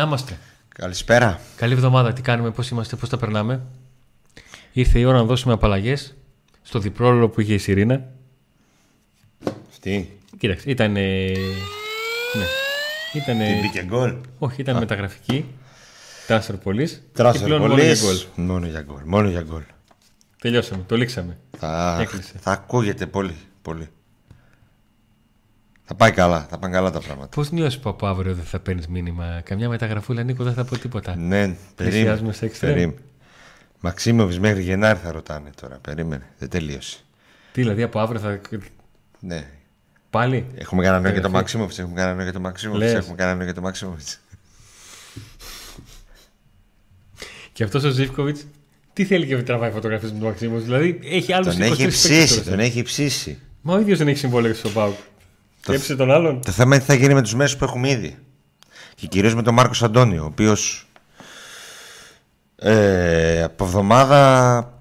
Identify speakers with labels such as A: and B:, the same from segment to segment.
A: Να είμαστε.
B: Καλησπέρα.
A: Καλή εβδομάδα. Τι κάνουμε, πώς είμαστε, πώς τα περνάμε; Ήρθε η ώρα να δώσουμε απαλλαγές στο διπρόλογο που είχε η Σιρήνα.
B: Αυτή.
A: Κοίταξε, ήταν. Ναι. Ήταν.
B: Την μπήκε γκολ.
A: Όχι, ήταν μεταγραφική. Τράσερ πολύς.
B: Τράσερ πολύς. Μόνο για γκολ. Μόνο για γκολ.
A: Τελειώσαμε, το λήξαμε.
B: Θα,
A: Έκλεισε.
B: θα ακούγεται πολύ. πολύ. Θα πάει καλά, θα πάνε καλά τα πράγματα.
A: Πώς νιώθει που από αύριο δεν θα παίρνεις μήνυμα; Καμιά μεταγραφούλα, Νίκο, δεν θα πω τίποτα.
B: Ναι,
A: Πλησιάζουμε
B: περίμενε.
A: σε εξτρέμ.
B: περίμενε. Μαξίμοβιτ μέχρι Γενάρη θα ρωτάνε τώρα. Περίμενε. Δεν τελείωσε.
A: Τι δηλαδή από αύριο θα.
B: Ναι.
A: Πάλι;
B: Έχουμε κανένα νόημα για το
A: Εγγραφή.
B: Μαξίμοβιτ. Έχουμε κανένα νόημα για το Μαξίμοβιτ.
A: Λες.
B: Έχουμε κανένα νόημα για το Μαξίμοβιτ.
A: Και αυτός ο Ζήφκοβιτς, τι θέλει και τραβάει φωτογραφίες με τον Μαξίμο. Δηλαδή έχει άλλους
B: Τον έχει ψήσει. Τον έχει ψήσει.
A: Μα ο ίδιος δεν έχει συμβόλαιο στο Πάουκ.
B: Το-
A: Έψε τον άλλον.
B: Το θέμα είναι τι θα γίνει με τους μέσους που έχουμε ήδη. Και κυρίως με τον Μάρκος Αντώνιο, ο οποίος ε, από εβδομάδα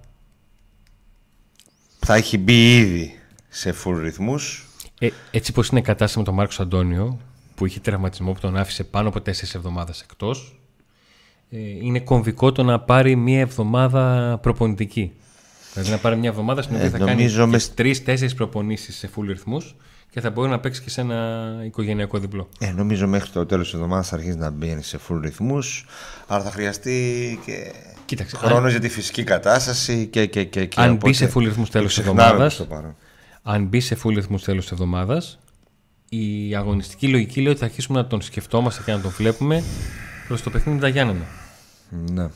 B: θα έχει μπει ήδη σε full ρυθμούς
A: Ε, έτσι πω είναι η κατάσταση με τον Μάρκος Αντώνιο, που είχε τραυματισμό που τον άφησε πάνω από 4 εβδομάδες εκτός, ε, είναι κομβικό το να πάρει μία εβδομάδα προπονητική. Δηλαδή να πάρει μια εβδομάδα στην οποία
B: Ε,
A: θα
B: νομίζω
A: κάνει
B: μες-
A: τρει-τέσσερι προπονήσεις σε full ρυθμούς και θα μπορεί να παίξει και σε ένα οικογενειακό διπλό.
B: Ε, νομίζω μέχρι το τέλος της εβδομάδας θα αρχίσει να μπαίνει σε full ρυθμούς αλλά θα χρειαστεί και
A: Κοίταξε,
B: χρόνος για τη φυσική κατάσταση και, και, και, και
A: αν
B: οπότε
A: μπει σε full ρυθμούς
B: το
A: τέλος της
B: ξεχνάμε
A: εβδομάδας,
B: προς το παρόν.
A: Αν μπει σε full ρυθμούς τέλος της εβδομάδας, η αγωνιστική λογική λέει ότι θα αρχίσουμε να τον σκεφτόμαστε και να τον βλέπουμε προς το παιχνίδι με τα Γιάννενα.
B: Ναι.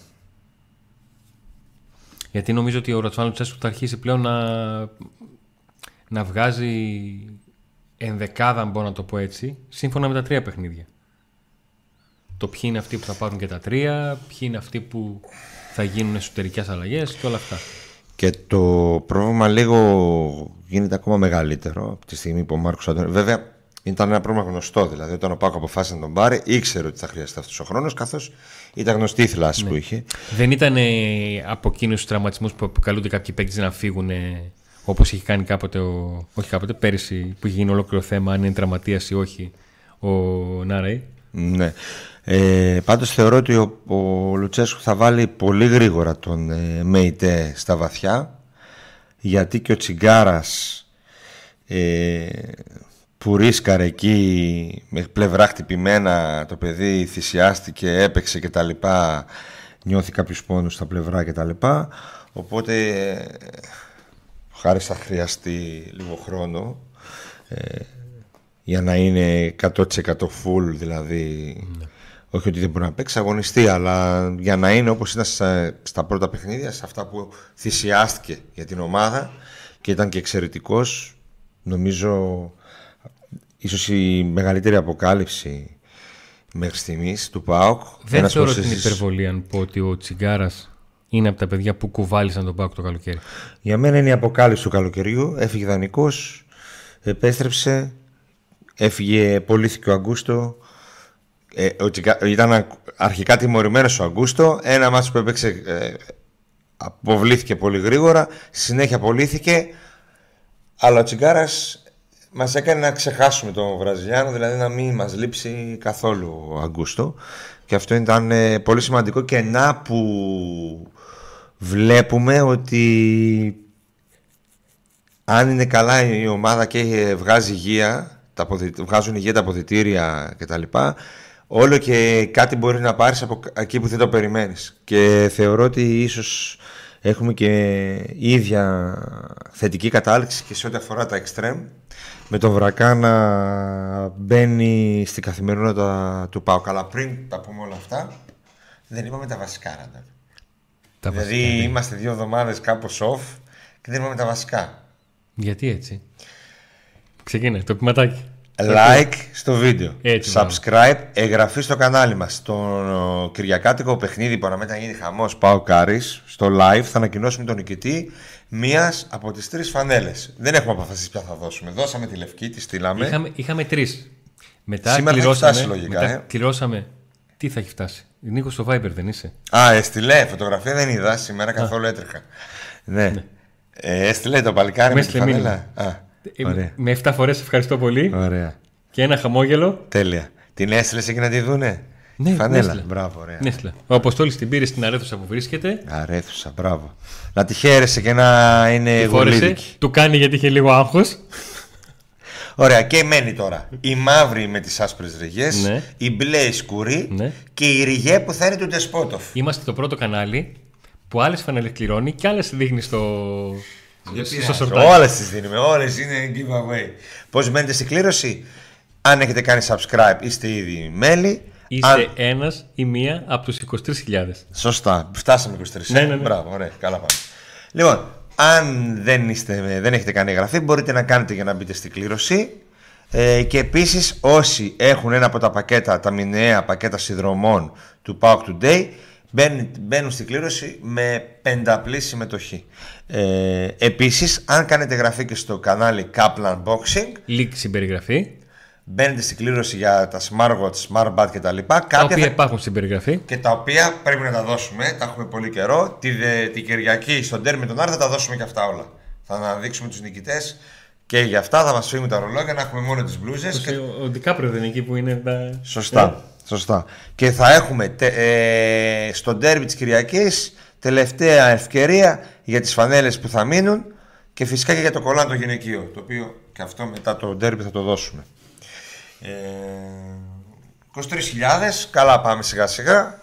A: Γιατί νομίζω ότι ο Ρατσουάν Λουτσέσκου θα αρχίσει πλέον να, να βγάζει ενδεκάδα, αν μπορώ να το πω έτσι, σύμφωνα με τα τρία παιχνίδια. Το ποιοι είναι αυτοί που θα πάρουν και τα τρία, ποιοι είναι αυτοί που θα γίνουν εσωτερικές αλλαγές και όλα αυτά.
B: Και το πρόβλημα λίγο γίνεται ακόμα μεγαλύτερο από τη στιγμή που ο Μάρκος Αντώνη. Βέβαια ήταν ένα πρόβλημα γνωστό. Δηλαδή, όταν ο Πάκο αποφάσισε να τον πάρει, ήξερε ότι θα χρειαστεί αυτός ο χρόνος, καθώς ήταν γνωστή η θλάση που είχε.
A: Δεν ήταν ε, από εκείνους τους τραυματισμούς που αποκαλούνται κάποιοι παίκτες να φύγουν όπως είχε κάνει κάποτε, ο, όχι κάποτε, πέρυσι που είχε γίνει ολόκληρο θέμα αν είναι τραυματίας ή όχι ο Νάρεϊ.
B: Ναι. Ε, πάντως θεωρώ ότι ο, ο Λουτσέσκου θα βάλει πολύ γρήγορα τον ε, Μέιτε στα βαθιά γιατί και ο Τσιγκάρας ε, που ρίσκαρε εκεί με πλευρά χτυπημένα το παιδί θυσιάστηκε, έπαιξε και τα λοιπά νιώθει κάποιους πόνους στα πλευρά και τα λοιπά οπότε ε, χάρη θα χρειαστεί λίγο χρόνο ε, για να είναι 100% full δηλαδή όχι ότι δεν μπορεί να παίξει αγωνιστή αλλά για να είναι όπως ήταν στα, στα πρώτα παιχνίδια σε αυτά που θυσιάστηκε για την ομάδα και ήταν και εξαιρετικός νομίζω ίσως η μεγαλύτερη αποκάλυψη μέχρι στιγμής του ΠΑΟΚ.
A: Δεν
B: Ένας
A: θεωρώ
B: πως
A: την
B: εσείς-
A: υπερβολή αν πω ότι ο Τσιγκάρας είναι από τα παιδιά που κουβάλισαν τον Πάκο το καλοκαίρι.
B: Για μένα είναι η αποκάλυψη του καλοκαιριού. Έφυγε δανεικός, επέστρεψε, έφυγε, πωλήθηκε ο Αγκούστο. Ε, ο Τσικα- Ήταν α- αρχικά τιμωρημένος ο Αγκούστο. Ένα μάτσο που έπαιξε ε, αποβλήθηκε πολύ γρήγορα. Στη συνέχεια απολύθηκε. Αλλά ο Τσιγκάρας μας έκανε να ξεχάσουμε τον Βραζιλιάνο, δηλαδή να μην μας λείψει καθόλου ο Αγκούστο. Και αυτό ήταν ε, πολύ σημαντικό και να που βλέπουμε ότι αν είναι καλά η ομάδα και βγάζει υγεία, τα αποδη- βγάζουν υγεία τα αποδητήρια κτλ. Όλο και κάτι μπορεί να πάρεις από εκεί που δεν το περιμένεις. Και θεωρώ ότι ίσως έχουμε και ίδια θετική κατάληξη και σε ό,τι αφορά τα extreme με τον Βρακά να μπαίνει στην καθημερινότητα του ΠΑΟΚ. Αλλά πριν τα πούμε όλα αυτά, δεν είπαμε τα βασικά. Ραντεβ.
A: Τα
B: δηλαδή
A: βασικά, ναι.
B: είμαστε δύο εβδομάδες κάπως off και δεν είπαμε τα βασικά.
A: Γιατί έτσι; Ξεκινάει το ποιηματάκι.
B: Like στο βίντεο.
A: Έτσι,
B: Subscribe, εγγραφή στο κανάλι μας. Στο ε, Κυριακάτικο παιχνίδι που αναμένει να γίνει χαμός Πάω Κάρις, στο live θα ανακοινώσουμε τον νικητή μίας από τις τρεις φανέλες. Δεν έχουμε αποφασίσει ποια θα δώσουμε. Δώσαμε τη λευκή, τη στείλαμε.
A: Είχαμε, είχαμε τρεις. Μετά
B: Σήμερα θα έχει
A: κληρώσαμε.
B: φτάσει λογικά,
A: μετά
B: ε.
A: κληρώσαμε. Τι θα έχει φτάσει; Νίκος στο Viber δεν είσαι.
B: Α, έστειλε. Φωτογραφία δεν είδα. Σήμερα καθόλου έτρεχα. Ναι. Ε, έστειλε το παλικάρι
A: Με
B: με τη
A: έστειλε
B: φανέλα. Α,
A: Ε,
B: ωραία.
A: με 7 φορές ευχαριστώ πολύ.
B: ωραία.
A: Και ένα χαμόγελο.
B: Τέλεια. Την έστειλε εκεί να τη δούνε;
A: Ναι,
B: Φανέλα.
A: Νέστλε.
B: Μπράβο, ωραία.
A: Νέστλε. Ο Αποστόλη την πήρε στην αρέθουσα που βρίσκεται.
B: Αρέθουσα, μπράβο. Να τη χαίρεσαι και να είναι
A: Τη φόρεσε.
B: γολίδικη.
A: Του κάνει γιατί είχε λίγο άγχος.
B: Ωραία, και μένει τώρα. Η μαύρη με τις άσπρες ρηγές,
A: Ναι.
B: η μπλε η σκουρή
A: Ναι.
B: και η ρηγέ που θα είναι του Ντεσπότοφ.
A: Είμαστε το πρώτο κανάλι που άλλες φανέλες κληρώνει και άλλες δείχνει στο, στο σορτάκι.
B: Όλες τις δίνουμε, όλες είναι giveaway. Πώς μένετε στην κλήρωση, αν έχετε κάνει subscribe, είστε ήδη μέλη.
A: Είσαι
B: Αν-
A: ένας ή μία από τους 23.000.
B: Σωστά, φτάσαμε 23.
A: Ναι, ναι, ναι.
B: Μπράβο, ωραία, καλά πάμε. Λοιπόν, αν δεν, είστε, δεν έχετε κάνει εγγραφή, μπορείτε να κάνετε για να μπείτε στην κλήρωση. Ε, και επίσης όσοι έχουν ένα από τα πακέτα, τα μηνιαία πακέτα συνδρομών του Power Today, μπαίνουν, μπαίνουν στην κλήρωση με πενταπλή συμμετοχή. Ε, επίσης, αν κάνετε εγγραφή και στο κανάλι Kaplan Boxing,
A: Λύκη στην περιγραφή.
B: μπαίνετε στην κλήρωση για τα smartwatch, smartband κτλ.
A: Τα
B: Κάποια
A: οποία
B: θα
A: υπάρχουν στην περιγραφή.
B: και τα οποία πρέπει να τα δώσουμε. Τα έχουμε πολύ καιρό. Τη, δε- την Κυριακή στον τέρμι τον Άρη θα τα δώσουμε και αυτά όλα. Θα αναδείξουμε τους νικητές και για αυτά θα μας φύγουν τα ρολόγια να έχουμε μόνο τις μπλούζες. Και...
A: Ο, ο Ντικάπριο δεν είναι εκεί που είναι τα.
B: Σωστά. Σωστά. Και θα έχουμε τε, ε, στον τέρμι της Κυριακής τελευταία ευκαιρία για τις φανέλες που θα μείνουν και φυσικά και για το κολλάν το γυναικείο. Το οποίο και αυτό μετά το ντέρμπι θα το δώσουμε. Ε, 23.000, καλά πάμε σιγά σιγά.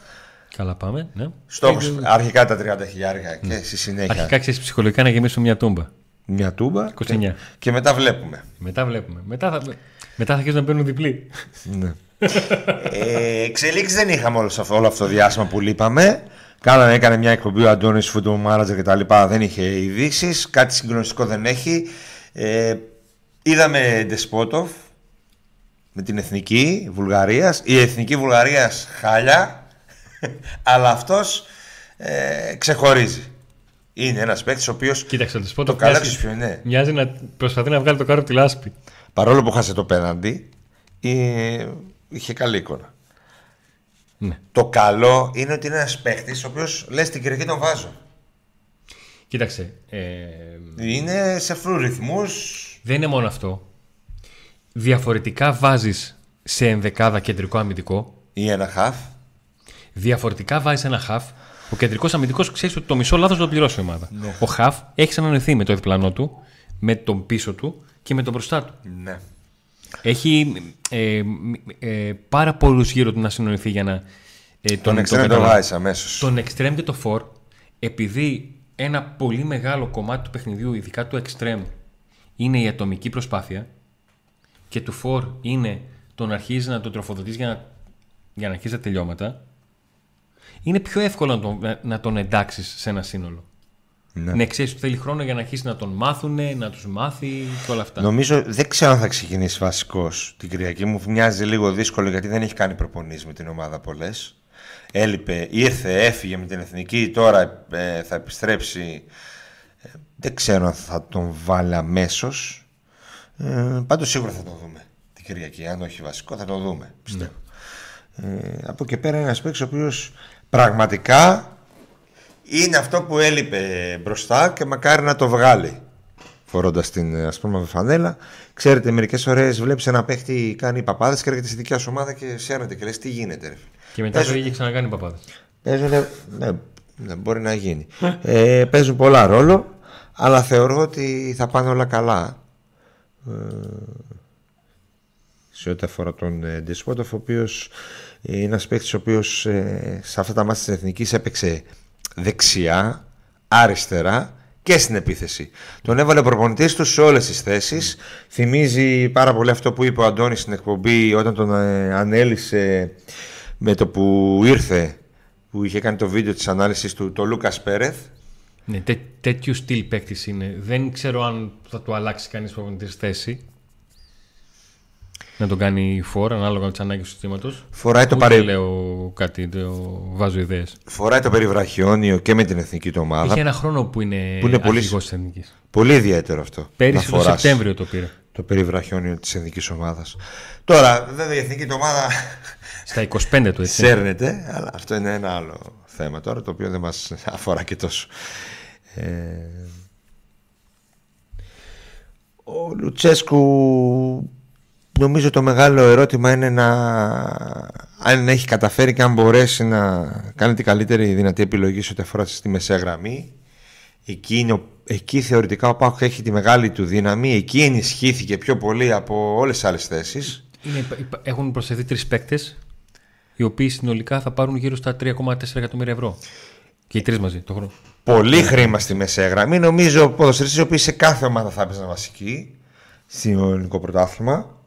A: Καλά πάμε. Ναι.
B: Στόχος
A: Ε,
B: αρχικά τα 30 χιλιάρικα και στη συνέχεια
A: Αρχικά ξέρεις ψυχολογικά να γεμίσουμε μια τούμπα.
B: μια τούμπα
A: 29.
B: Και, και μετά βλέπουμε.
A: Μετά βλέπουμε. Μετά θα, μετά θα αρχίσουν να μπαίνουν διπλοί.
B: ναι. Ε, εξελίξεις δεν είχαμε όλο, αυτό- όλο αυτό το διάστημα που λείπαμε. Κάνανε, έκανε μια εκπομπή ο Αντώνης Football Manager και τα λοιπά, δεν είχε ειδήσεις. Κάτι συγκλονιστικό δεν έχει. Ε, είδαμε Ντεσπότοφ με την Εθνική Βουλγαρίας. Η Εθνική Βουλγαρίας χάλια, αλλά αυτός ε, ξεχωρίζει. Είναι ένας παίκτης ο οποίος
A: Κοίταξε να του πω
B: το
A: το
B: καλό
A: μοιάζει,
B: της ποιο είναι.
A: μοιάζει να προσπαθεί να βγάλει το κάρο από τη λάσπη.
B: Παρόλο που χάσε το πέναντι, ε, είχε καλή εικόνα.
A: Ναι.
B: Το καλό είναι ότι είναι ένας παίχτης ο οποίος λες την Κυριακή τον βάζω.
A: Κοίταξε. Ε,
B: Είναι σε φρού ρυθμούς.
A: δεν είναι μόνο αυτό. Διαφορετικά βάζεις σε ενδεκάδα κεντρικό αμυντικό.
B: ή ένα χαφ.
A: Διαφορετικά βάζεις ένα χαφ. Ο κεντρικός αμυντικός ξέρεις ότι το μισό λάθος θα το πληρώσει η ομάδα. Ο χαφ έχεις συνανεθεί με το διπλανό του, με τον πίσω του και με τον μπροστά του.
B: Ναι.
A: Έχει ε, ε, πάρα πολλούς γύρω του να συνονιθεί για να. Ε,
B: Τον εξτρέμ το
A: καταλάβει.
B: βάζει αμέσως.
A: Τον extreme και το for, επειδή ένα πολύ μεγάλο κομμάτι του παιχνιδιού, ειδικά του extreme, είναι η ατομική προσπάθεια και του for είναι το να αρχίζει να τον τροφοδοτείς για να, για να αρχίσει τα τελειώματα, είναι πιο εύκολο να τον, να, να τον εντάξεις σε ένα σύνολο.
B: Ναι.
A: Ναι, ξέρεις ότι θέλει χρόνο για να αρχίσει να τον μάθουν, να τους μάθει και όλα αυτά.
B: Νομίζω δεν ξέρω αν θα ξεκινήσει βασικός την Κυριακή. Μου μοιάζει λίγο δύσκολο γιατί δεν έχει κάνει προπονήσεις με την ομάδα πολλές. Έλειπε, ήρθε, έφυγε με την εθνική, τώρα ε, θα επιστρέψει. Ε, δεν ξέρω αν θα τον βάλει αμέσως. Ε, Πάντως σίγουρα θα τον δούμε την Κυριακή. Αν όχι βασικό, θα τον δούμε. Πιστεύω. Ε, από εκεί πέρα είναι ένας παίκτης ο οποίος πραγματικά είναι αυτό που έλειπε μπροστά και μακάρι να το βγάλει φορώντας την ας πούμε φανέλα. Ξέρετε, μερικές φορές βλέπεις ένα παίχτη κάνει παπάδες και έρχεται στη δικιά σου ομάδα και σέρνεται και λες τι γίνεται. Ρε. φίλε».
A: Και μετά
B: Παίζουν-
A: το είχε ξανακάνει παπάδες.
B: Παίζουν, ναι, ναι, μπορεί να γίνει. ε, παίζουν πολλά ρόλο, αλλά θεωρώ ότι θα πάνε όλα καλά. Ε, σε ό,τι αφορά τον ε, Ντεσπότοφ, ο οποίος είναι ένας παίκτης ο οποίος σε αυτά τα μάτια της Εθνικής έπαιξε δεξιά, αριστερά και στην επίθεση. Τον έβαλε ο προπονητής του σε όλες τις θέσεις. Θυμίζει πάρα πολύ αυτό που είπε ο Αντώνης στην εκπομπή όταν τον ε, ανέλησε με το που ήρθε που είχε κάνει το βίντεο της ανάλυσης του το Λούκας Πέρεθ
A: Ναι, τέ, τέτοιου στυλ παίκτης είναι. Δεν ξέρω αν θα του αλλάξει κανείς προπονητής θέση. Να τον κάνει φόρ ανάλογα με τις ανάγκες του συστήματος.
B: φοράει το,
A: Ούτε
B: παρε...
A: λέω κάτι, το βάζω ιδέες.
B: φοράει το περιβραχιόνιο και με την εθνική του ομάδα
A: Έχει ένα χρόνο που είναι,
B: Που είναι πολύ-
A: αρχηγός της εθνικής.
B: πολύ ιδιαίτερο αυτό
A: Πέρυσι
B: να
A: το
B: φοράς
A: Σεπτέμβριο το πήρε.
B: το περιβραχιόνιο της εθνικής ομάδας τώρα βέβαια η εθνική του ομάδα
A: Στα 25 του έτσι.
B: σέρνεται αλλά αυτό είναι ένα άλλο θέμα τώρα το οποίο δεν μας αφορά και τόσο ε... ο Λουτσέσκου νομίζω το μεγάλο ερώτημα είναι να αν έχει καταφέρει και αν μπορέσει να κάνει την καλύτερη δυνατή επιλογή σε ό,τι αφορά στη μεσαία γραμμή. Εκεί, είναι, εκεί θεωρητικά ο Πάκος έχει τη μεγάλη του δύναμη. Εκεί ενισχύθηκε πιο πολύ από όλες τις άλλες θέσεις.
A: Έχουν προσθεθεί τρεις παίκτες, οι οποίοι συνολικά θα πάρουν γύρω στα 3,4 εκατομμύρια ευρώ. Και οι τρεις μαζί το χρόνο.
B: Πολύ χρήμα στη μεσαία γραμμή. Νομίζω ποδοσφαιριστέ οι οποίοι σε κάθε ομάδα θα έπαιζαν βασική στο ελληνικό πρωτάθλημα.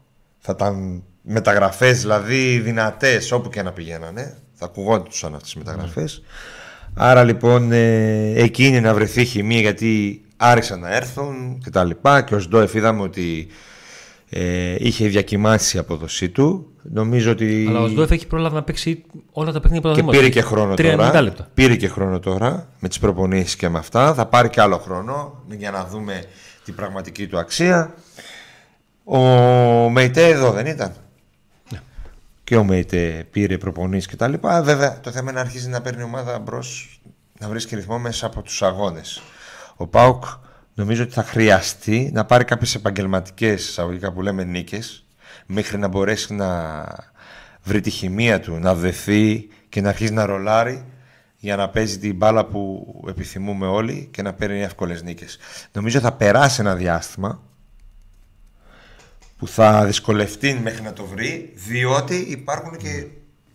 B: Θα ήταν μεταγραφές δηλαδή δυνατές όπου και να πηγαίνανε. Θα ακουγόντουσαν αυτές τι μεταγραφές. Ναι. Άρα λοιπόν ε, εκεί είναι να βρεθεί χημία γιατί άρχισαν να έρθουν και τα λοιπά και ο Σντόεφ είδαμε ότι ε, είχε διακοιμάσει η απόδοσή του. Νομίζω ότι...
A: Αλλά ο Σντόεφ έχει προλάβει να παίξει όλα τα παιχνίδια
B: που Και πήρε και χρόνο τώρα. Πήρε και χρόνο τώρα με τις προπονήσεις και με αυτά. Θα πάρει και άλλο χρόνο για να δούμε την πραγματική του αξία. Ο Μεϊτέ εδώ δεν ήταν. Ναι. Και ο Μεϊτέ πήρε προπονήσεις και τα λοιπά. Βέβαια το θέμα είναι να αρχίζει να παίρνει ομάδα μπρος να βρίσκει ρυθμό μέσα από τους αγώνες. Ο Πάουκ νομίζω ότι θα χρειαστεί να πάρει κάποιες επαγγελματικές εισαγωγικά που λέμε νίκες μέχρι να μπορέσει να βρει τη χημεία του, να δεθεί και να αρχίσει να ρολάρει για να παίζει την μπάλα που επιθυμούμε όλοι και να παίρνει εύκολες νίκες. Νομίζω θα περάσει ένα διάστημα που θα δυσκολευτεί μέχρι να το βρει διότι υπάρχουν και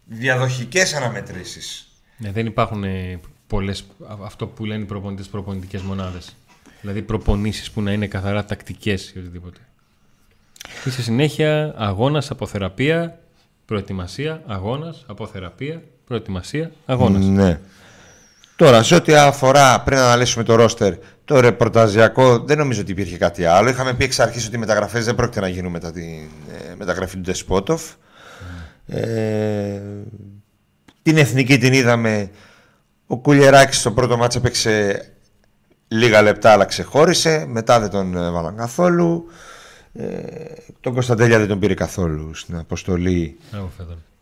B: διαδοχικές αναμετρήσεις.
A: Ναι, δεν υπάρχουν ε, πολλές, αυτό που λένε οι προπονητές προπονητικές μονάδες. Δηλαδή προπονήσεις που να είναι καθαρά τακτικές ή οτιδήποτε. Είσαι συνέχεια αγώνας, αποθεραπεία, προετοιμασία, αγώνας, αποθεραπεία, προετοιμασία, αγώνας.
B: Ναι. Τώρα, σε ό,τι αφορά, πριν αναλύσουμε το ρόστερ, το ρεπορταζιακό, δεν νομίζω ότι υπήρχε κάτι άλλο. Είχαμε πει εξ αρχής ότι οι μεταγραφές δεν πρόκειται να γίνουν μετά τη ε, μεταγραφή του Ντεσπότοφ. Ε, την εθνική την είδαμε. Ο Κουλιεράκης στο πρώτο μάτς έπαιξε λίγα λεπτά, αλλά ξεχώρισε. Μετά δεν τον έβαλαν καθόλου. Ε, τον Κωνσταντέλια δεν τον πήρε καθόλου στην αποστολή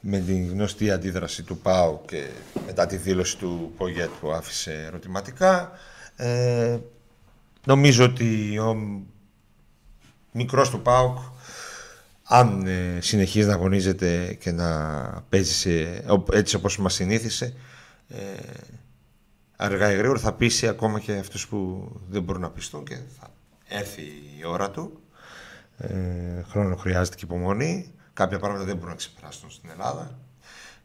B: με την γνωστή αντίδραση του ΠΑΟ και μετά τη δήλωση του Πογέτ που άφησε ερωτηματικά. Ε, νομίζω ότι ο μικρός του ΠΑΟΚ αν ε, συνεχίζει να αγωνίζεται και να παίζει σε, έτσι όπως μας συνήθισε ε, αργά ή γρήγορα θα πείσει ακόμα και αυτούς που δεν μπορούν να πιστούν και θα έρθει η ώρα του ε, χρόνο χρειάζεται και υπομονή κάποια πράγματα δεν μπορούν να ξεπεράσουν στην Ελλάδα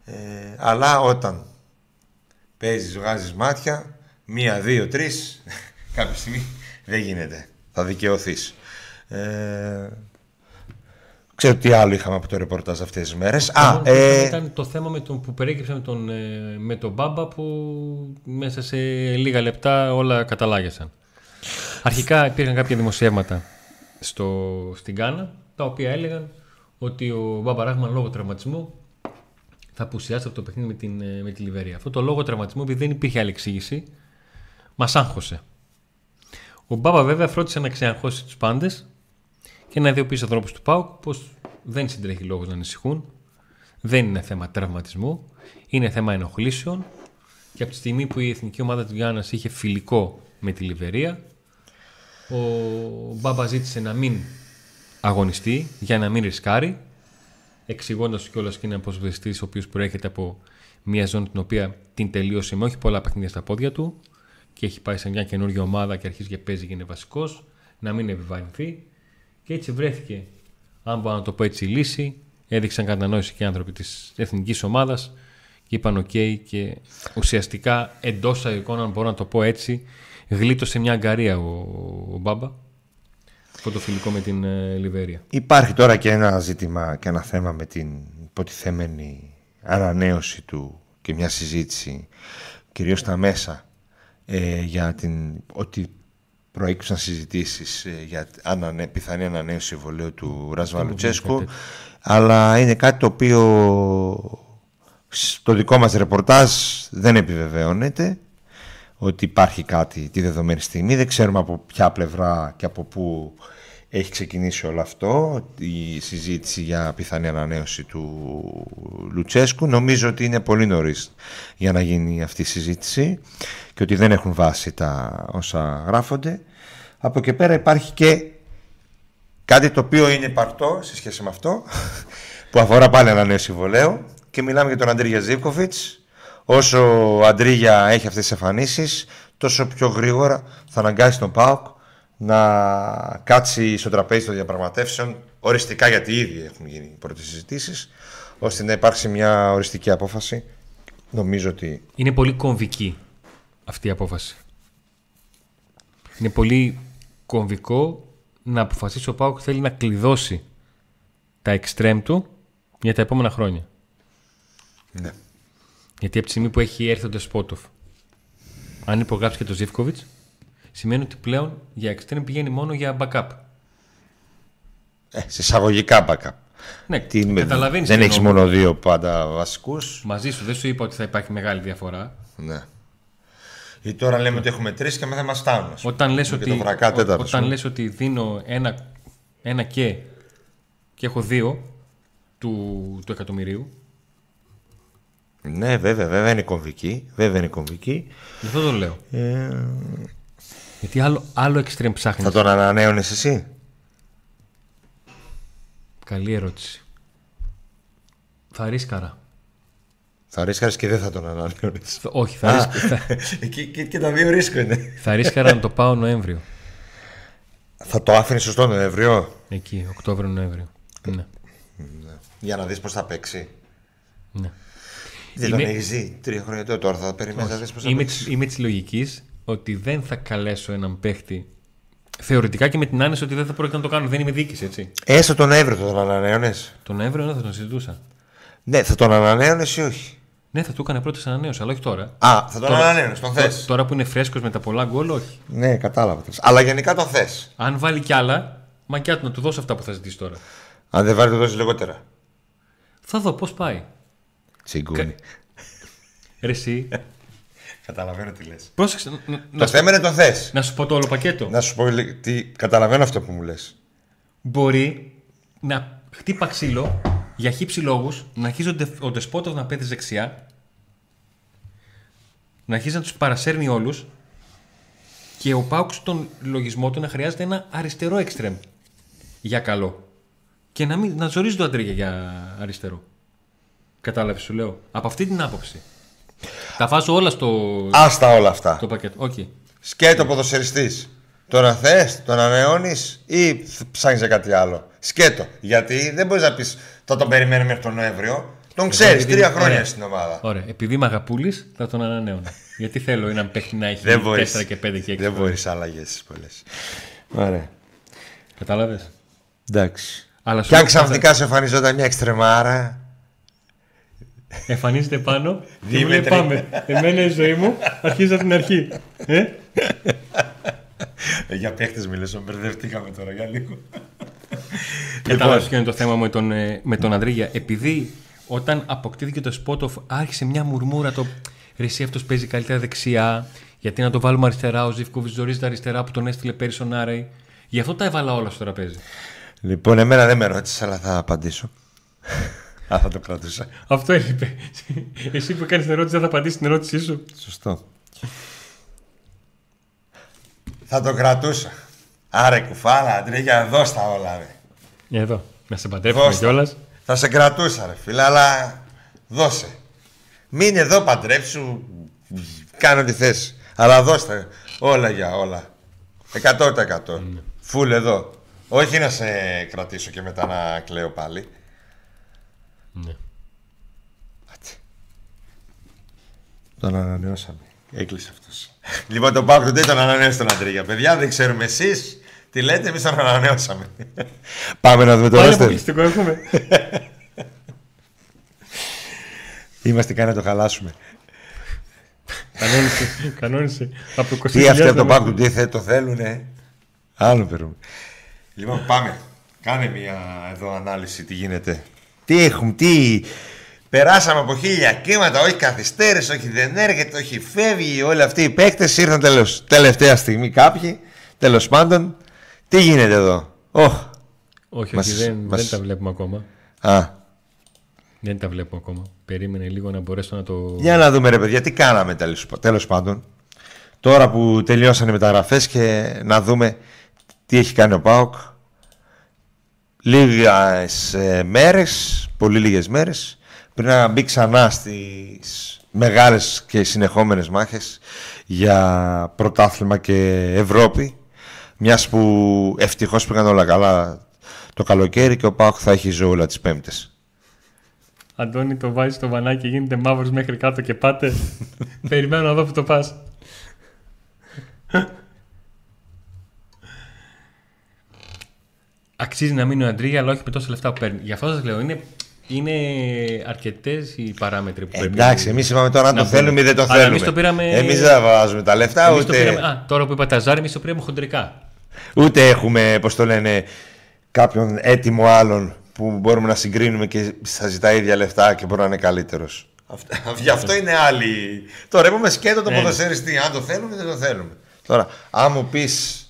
B: ε, αλλά όταν παίζεις, βγάζεις μάτια μία, δύο, τρεις κάποια στιγμή δεν γίνεται θα δικαιωθείς ε, Ξέρω τι άλλο είχαμε από το ρεπορτάζ αυτές τις μέρες.
A: Α, ε... Ήταν το θέμα με τον, που περιέκυψε με τον, ε, με τον Μπάμπα που μέσα σε λίγα λεπτά όλα καταλάγεσαν. Αρχικά υπήρχαν κάποια δημοσιεύματα στο, στην Κάνα τα οποία έλεγαν ότι ο Μπάμπα Ράχμαν λόγω τραυματισμού θα απουσιάσει από το παιχνίδι με, την, ε, με τη Λιβερία. Αυτό το λόγο τραυματισμού, επειδή δεν υπήρχε άλλη εξήγηση, μας άγχωσε. Ο Μπάμπα βέβαια φρόντισε να ξεαγχώσει τους πάντες και να ειδοποιήσει ανθρώπους του ΠΑΟΚ πως δεν συντρέχει λόγος να ανησυχούν. Δεν είναι θέμα τραυματισμού. Είναι θέμα ενοχλήσεων. Και από τη στιγμή που η εθνική ομάδα του Γιάννας είχε φιλικό με τη Λιβερία, ο Μπάμπα ζήτησε να μην αγωνιστεί για να μην ρισκάρει, εξηγώντας κιόλας και είναι ένα ο οποίος προέρχεται από μια ζώνη την οποία την τελείωσε με όχι πολλά παιχνίδια στα πόδια του και έχει πάει σε μια καινούργια ομάδα και αρχίζει και παίζει και είναι βασικός, να μην επιβαρυνθεί. Και έτσι βρέθηκε, αν μπορώ να το πω έτσι, η λύση. Έδειξαν κατανόηση και οι άνθρωποι της εθνικής ομάδας και είπαν: οκ και ουσιαστικά εντός εισαγωγικών, αν μπορώ να το πω έτσι, γλίτωσε μια αγγαρεία ο, ο Μπάμπα. Το φιλικό με την ε, Λιβέρια.
B: Υπάρχει τώρα και ένα ζήτημα και ένα θέμα με την υποτιθέμενη ανανέωση του και μια συζήτηση κυρίως στα μέσα ε, για την, ότι προέκυψαν συζητήσεις ε, για ανανέ, πιθανή ανανέωση συμβολέου του Ράσβα Λουτσέσκου. Αλλά είναι κάτι το οποίο στο δικό μας ρεπορτάζ δεν επιβεβαιώνεται ότι υπάρχει κάτι τη δεδομένη στιγμή. Δεν ξέρουμε από ποια πλευρά και από πού έχει ξεκινήσει όλο αυτό, η συζήτηση για πιθανή ανανέωση του Λουτσέσκου. Νομίζω ότι είναι πολύ νωρίς για να γίνει αυτή η συζήτηση και ότι δεν έχουν βάση τα όσα γράφονται. Από και πέρα υπάρχει και Κάτι το οποίο είναι παρτό σε σχέση με αυτό, που αφορά πάλι ένα νέο συμβολέο και μιλάμε για τον Αντρίγια Ζίβκοβιτς. Όσο ο Αντρίγια έχει αυτές τις εμφανίσεις, τόσο πιο γρήγορα θα αναγκάσει τον ΠΑΟΚ να κάτσει στο τραπέζι των διαπραγματεύσεων οριστικά γιατί ήδη έχουν γίνει οι πρώτες συζητήσεις ώστε να υπάρξει μια οριστική απόφαση. Νομίζω ότι...
A: Είναι πολύ κομβική αυτή η απόφαση. Είναι πολύ κομβικό να αποφασίσει ο Πάουκ θέλει να κλειδώσει τα εξτρέμ του για τα επόμενα χρόνια.
B: Ναι.
A: Γιατί από τη στιγμή που έχει έρθει ο Ντεσπότοφ, αν υπογράψει και το Ζήφκοβιτς, σημαίνει ότι πλέον για εξτρέμ πηγαίνει μόνο για backup.
B: Ε, σε εισαγωγικά backup.
A: Ναι,
B: Τι,
A: καταλαβαίνεις
B: δεν
A: τι
B: έχεις
A: εννοώ.
B: μόνο δύο πάντα βασικούς.
A: Μαζί σου δεν σου είπα ότι θα υπάρχει μεγάλη διαφορά.
B: Ναι. Ή τώρα λέμε ότι έχουμε τρεις και μετά δεν μας φτάνουν. ας πούμε.
A: Όταν λες,
B: Και
A: ότι,
B: το βρακά
A: ό-
B: τέταρτος, ας
A: όταν
B: πούμε.
A: λες ότι δίνω ένα, ένα και και έχω δύο του, του εκατομμυρίου,
B: Ναι, βέβαια, βέβαια είναι κομβική. Βέβαια είναι κομβική.
A: γι' αυτό το λέω.
B: Ε,
A: Γιατί άλλο, άλλο εξτρέμ ψάχνεις.
B: θα τον ανανέωνες εσύ;
A: Καλή ερώτηση. Θα ρίσκαρα.
B: Θα ρίσκαρες και δεν θα τον ανανέωνες.
A: Θα- Όχι, θα, ρίσκα, θα,
B: και, και, και τα δύο ρίσκο είναι.
A: θα ρίσκαρα να το πάω Νοέμβριο.
B: Θα το άφηνε σωστό Νοέμβριο;
A: Εκεί, Οκτώβριο-Νοέμβριο. Ναι.
B: Για να δεις πώς θα παίξει.
A: ναι.
B: Δεν
A: Είμαι-
B: τον έχεις δει τρία χρόνια τώρα. Τώρα θα περιμένεις να δεις πώς θα
A: Είμαι,
B: παίξεις.
A: είμαι της λογικής ότι δεν θα καλέσω έναν παίχτη θεωρητικά και με την άνεση ότι δεν θα πρόκειται να το κάνω. Δεν είμαι διοίκηση, έτσι.
B: Έστω τον Νοέμβριο θα τον ανανέωνες.
A: Τον Νοέμβριο ναι, θα τον συζητούσα.
B: Ναι, θα τον ανανέωνες ή όχι;
A: Ναι, θα του έκανε πρώτη ανανέωση, αλλά όχι τώρα.
B: Α, θα τον
A: Τώρα-
B: ανανέωνες, τον θες.
A: Τω- Τώρα που είναι φρέσκος με τα πολλά γκολ, όχι.
B: Ναι, κατάλαβα. Αλλά γενικά τον θες.
A: Αν βάλει κι άλλα, μακιά του να του δώσω αυτά που θα ζητήσει τώρα.
B: Αν δεν βάλει, το δώσεις λιγότερα.
A: Θα δω πώς πάει.
B: Τσιγκούνι.
A: Ρε εσύ,
B: Καταλαβαίνω τι λες.
A: πρόσεξε. να- να-
B: Το
A: Να, σου-
B: θέμα είναι το θες.
A: να σου πω το όλο πακέτο.
B: Να σου πω λι- τι. Καταλαβαίνω αυτό που μου λες.
A: Μπορεί να χτύπα ξύλο για χύψη λόγους, να αρχίζει ο, Ντε- ο Ντεσπότοβ να παίζει δεξιά, να αρχίζει να τους παρασέρνει όλους και ο Πάουξ στον λογισμό του να χρειάζεται ένα αριστερό εξτρέμ για καλό. Και να, μην, να ζορίζει το Αντρίγια για αριστερό. Κατάλαβες, σου λέω. Από αυτή την άποψη. Τα βάζω όλα στο,
B: Άστα όλα αυτά.
A: στο πακέτο. Οκ.
B: Σκέτο ποδοσφαιριστής. Τώρα θε, τον ανανεώνεις ή ψάχνεις για κάτι άλλο; Σκέτο. Γιατί δεν μπορείς να πεις θα τον περιμένει μέχρι τον Νοέμβριο. Τον ξέρεις,
A: επειδή-
B: τρία χρόνια
A: ωραία.
B: στην ομάδα.
A: Ωραία. Επειδή είμαι αγαπούλης, θα τον ανανέωνα. Γιατί θέλω έναν παίχτη να έχει
B: Δεν μπορείς.
A: 4 και 5 και 6.
B: Δεν μπορείς αλλαγές πολλές. Ωραία.
A: Κατάλαβες;
B: Εντάξει.
A: Αλλά σου
B: Και αν
A: λέω,
B: ξαφνικά σου εμφανιζόταν μια εξτρεμάρα.
A: Εμφανίζεται πάνω και μου λέει
B: Δίμετρη.
A: πάμε. Εμένα η ζωή μου αρχίζει από την αρχή. Ε;
B: Ε, για παίχτες μιλήσω, μπερδευτήκαμε τώρα για λίγο.
A: Κατάλαβες ποιο είναι το θέμα με τον, ε, με τον Ανδρίγια. Επειδή όταν αποκτήθηκε το Σπότοφ άρχισε μια μουρμούρα το ρε εσύ αυτός παίζει καλύτερα δεξιά. Γιατί να το βάλουμε αριστερά, ο Ζήφκοβιτ ζορίζεται αριστερά που τον έστειλε πέρυσι ο Νάρεϊ. Γι' αυτό τα έβαλα όλα στο τραπέζι.
B: Λοιπόν, εμένα δεν με ρώτησες, αλλά θα απαντήσω. Α, θα το κρατούσα.
A: Αυτό έλειπε. Εσύ που κάνεις την ερώτηση δεν θα απαντήσεις την ερώτησή σου.
B: Σωστό. θα το κρατούσα. Άρε κουφάλα, Αντρίγια, δώσ' τα όλα, ρε.
A: Εδώ. Να σε παντρεύουμε
B: Δώσ' τα.
A: κιόλας.
B: Θα σε κρατούσα, ρε φίλε, αλλά δώσε. Μείνε εδώ, παντρέψου, κάνω τι θες. Αλλά δώστε όλα για όλα. 100%. Φουλ εδώ. Όχι να σε κρατήσω και μετά να κλαίω πάλι.
A: Ναι.
B: Άτσι. Τον ανανεώσαμε. Έκλεισε αυτός. λοιπόν, τον Παύλο δεν τον ανανέωσε τον Αντρίγια. Παιδιά, δεν ξέρουμε εσείς τι λέτε, εμείς τον ανανεώσαμε. Πάμε να δούμε το
A: Πάλι
B: ρόστερ.
A: αποκλειστικό έχουμε.
B: Είμαστε κάνει να το χαλάσουμε.
A: κανόνισε. Κανόνισε. Από 20
B: Τι αυτοί από τον Παύλο τι θε, το θέλουνε; Άλλο περούμε. Λοιπόν, πάμε. Κάνε μια εδώ ανάλυση τι γίνεται. Τι έχουμε, τι. Περάσαμε από χίλια κύματα, όχι καθυστέρηση, όχι δεν έρχεται, όχι φεύγει. Όλοι αυτοί οι παίκτες ήρθαν τέλος, τελευταία στιγμή κάποιοι. Τέλος πάντων, τι γίνεται εδώ; Όχ.
A: Όχι,
B: Μας-
A: όχι, δεν,
B: μας-
A: δεν τα βλέπουμε ακόμα.
B: Α,
A: Δεν τα βλέπουμε ακόμα. Περίμενε λίγο να μπορέσω να το.
B: για να δούμε ρε παιδιά, τι κάναμε τέλος, τέλος πάντων. Τώρα που τελειώσαν οι μεταγραφές και να δούμε τι έχει κάνει ο ΠΑΟΚ λίγες ε, μέρες, πολύ λίγες μέρες, πριν να μπει ξανά στις μεγάλες και συνεχόμενες μάχες για πρωτάθλημα και Ευρώπη. Μιας που ευτυχώς πήγαν όλα καλά το καλοκαίρι και ο Πάοκ θα έχει ζώουλα τις πέμπτες.
A: Αντώνη το βάζεις στο βανάκι και γίνεται μαύρος μέχρι κάτω και πάτε. Περιμένω να δω που το πας. Αξίζει να μείνει ο Αντρίγια, αλλά όχι με τόσα λεφτά που παίρνει. Γι' αυτό σας λέω, είναι, είναι αρκετές οι παράμετροι που πρέπει
B: Εντάξει, εμείς είπαμε τώρα αν
A: να
B: το θέλουμε ή δεν το
A: Αλλά
B: θέλουμε.
A: εμείς το πήραμε-
B: Εμείς δεν βάζουμε τα λεφτά,
A: Εμείς
B: ούτε,
A: το πήραμε, α, τώρα που είπα τα ζάρι, εμείς το πήραμε χοντρικά.
B: ούτε έχουμε, πώς το λένε, κάποιον έτοιμο άλλον που μπορούμε να συγκρίνουμε και θα ζητάει ίδια λεφτά και μπορεί να είναι καλύτερος. Γι' αυτό είναι άλλοι. Τώρα είπαμε σκέτο το
A: Ναι.
B: ποδοσφαιριστή. Αν το θέλουμε ή δεν το θέλουμε. Τώρα, αν μου πεις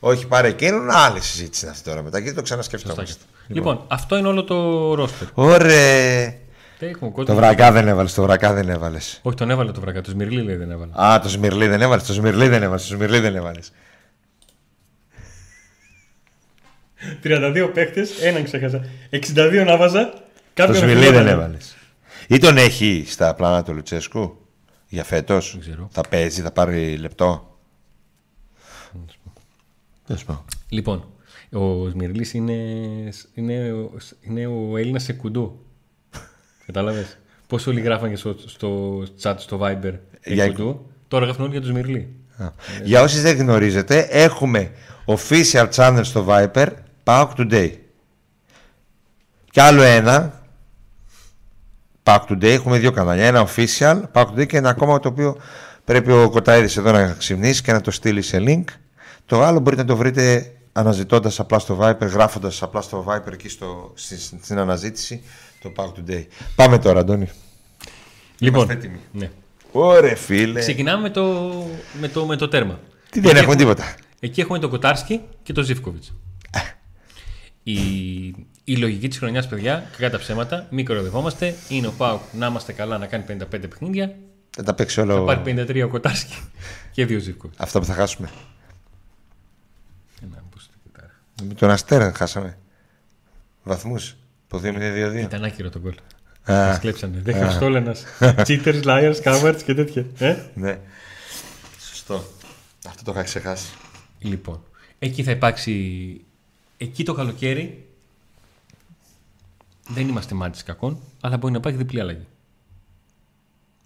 B: όχι πάρε εκείνον, άλλη συζήτηση είναι αυτή τώρα μετά και το ξανασκεφτόμαστε.
A: Λοιπόν, αυτό είναι όλο το ρόστερ.
B: Ωραία.
A: Δεν έχουμε κόντρα.
B: Το βρακά δεν έβαλες, το βρακά δεν έβαλες.
A: Όχι, τον έβαλε το βρακά. Το Σμυρλί λέει δεν έβαλε.
B: Α, το Σμυρλί δεν έβαλες, το Σμυρλί δεν έβαλες, το Σμυρλί δεν έβαλες.
A: 32 παίχτε, έναν ξέχασα. 62 να βάζα.
B: Το
A: Κάποιον
B: Σμυρλί
A: αφιερώνω.
B: δεν έβαλες. Ή τον έχει στα πλάνα του Λουτσέσκου για φέτος.
A: ξέρω.
B: Θα παίζει, θα πάρει λεπτό. Τέλος πάντων.
A: Λοιπόν, ο Σμυρλής είναι, είναι, ο- είναι ο Έλληνας σε κουντού. Κατάλαβες; Πόσο όλοι γράφανε στο, στο chat στο Viber
B: Για
A: για κουντού. Τώρα γράφουν όλοι για τον Σμυρλή.
B: Α. Για όσοι δεν γνωρίζετε, έχουμε official channel στο Viper Pauk Today. Και άλλο ένα Pauk Today, έχουμε δύο κανάλια. Ένα official Pauk Today και ένα ακόμα το οποίο πρέπει ο Κοταίδης εδώ να ξυπνήσει και να το στείλει σε link. Το άλλο μπορείτε να το βρείτε αναζητώντας απλά στο Viper, γράφοντας απλά στο Viper εκεί στο, στη- στην αναζήτηση το Pauk Today. Πάμε τώρα, Αντώνη.
A: Λοιπόν,
B: έτοιμοι.
A: ναι.
B: Ωραία, φίλε.
A: ξεκινάμε με το, με το, με το τέρμα.
B: Τι δεν έχουμε τίποτα.
A: Εκεί έχουμε τον Κοτάρσκι και τον Ζήφκοβιτς. η, η λογική της χρονιάς, παιδιά, κακά τα ψέματα, μην κοροϊδευόμαστε. Είναι ο Πάουκ να είμαστε καλά να κάνει 55 παιχνίδια.
B: Θα τα παίξει
A: Θα
B: όλο
A: πάρει 53 ο Κοτάρσκι και δύο Ζήφκοβιτς.
B: αυτά που θα χάσουμε.
A: Ένα, πώς το κοιτάω.
B: Με τον Αστέρα χάσαμε. Βαθμούς. Που 2-0-2-2.
A: Ήταν άκυρο το γκολ.
B: Α,
A: Μας κλέψανε. Δεν Χριστόλενα. Cheaters, liars, cowards και τέτοια. Ε;
B: Ναι. Σωστό. Αυτό το είχα ξεχάσει.
A: Λοιπόν, εκεί θα υπάρξει. Εκεί το καλοκαίρι δεν είμαστε μάτι κακών, αλλά μπορεί να υπάρχει διπλή αλλαγή.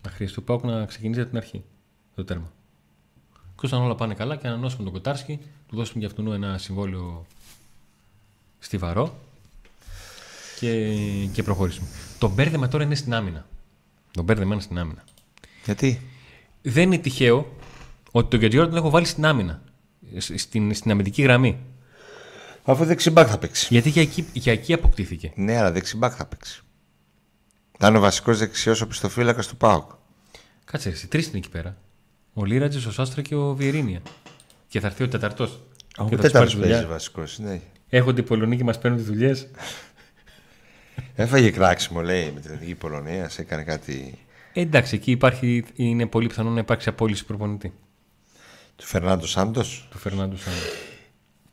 A: Να χρειαστεί ο Πάουκ να ξεκινήσει από την αρχή το τέρμα. Και όταν όλα πάνε καλά και ανανώσουμε τον Κοτάρσκι, του δώσουμε για αυτόν ένα συμβόλαιο στιβαρό και, και προχωρήσουμε. Το μπέρδεμα τώρα είναι στην άμυνα. Το μπέρδεμα είναι στην άμυνα.
B: Γιατί;
A: Δεν είναι τυχαίο ότι τον Γκεντζιόρα τον έχω βάλει στην άμυνα. Στην, στην αμυντική γραμμή.
B: Αφού δεξιμπάκ θα παίξει.
A: Γιατί για εκεί, για εκεί αποκτήθηκε.
B: Ναι, αλλά δεξιμπάκ θα παίξει. Θα είναι ο βασικός δεξιός οπισθοφύλακας του ΠΑΟΚ.
A: Κάτσε, εσύ, τρεις είναι εκεί πέρα. Ο Λίρατζης, ο Σάστρα και ο Βιερίνια. Και θα έρθει ο τέταρτο.
B: Ο
A: Και θα τους πάρει
B: τέταρτο παίζει
A: δουλειά.
B: βασικός. Ναι.
A: Έχονται οι Πολωνοί και μας παίρνουν τις δουλειές.
B: Έφαγε κράξιμο, λέει, με την εθνική Πολωνία. Έκανε κάτι.
A: Ε, εντάξει, εκεί υπάρχει, είναι πολύ πιθανό να υπάρξει απόλυση προπονητή
B: Του Φερνάντο Σάντος.
A: του Φερνάντου Σάντα.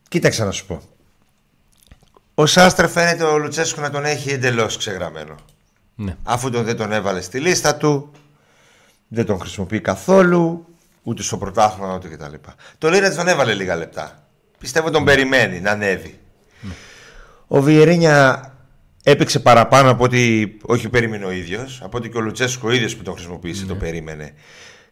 B: Κοίταξε να σου πω. Ο Σάστρε φαίνεται ο Λουτσέσκου να τον έχει εντελώς ξεγραμμένο.
A: Ναι.
B: Αφού τον δεν τον έβαλε στη λίστα του, δεν τον χρησιμοποιεί καθόλου, ούτε στο πρωτάθλημα ούτε κτλ. Το Λίρατ τον έβαλε λίγα λεπτά. Πιστεύω τον περιμένει να ανέβει. Ο Βιερίνια έπαιξε παραπάνω από ότι όχι περίμενε ο ίδιος, από ότι και ο Λουτσέσκο ο ίδιος που τον χρησιμοποίησε τον περίμενε.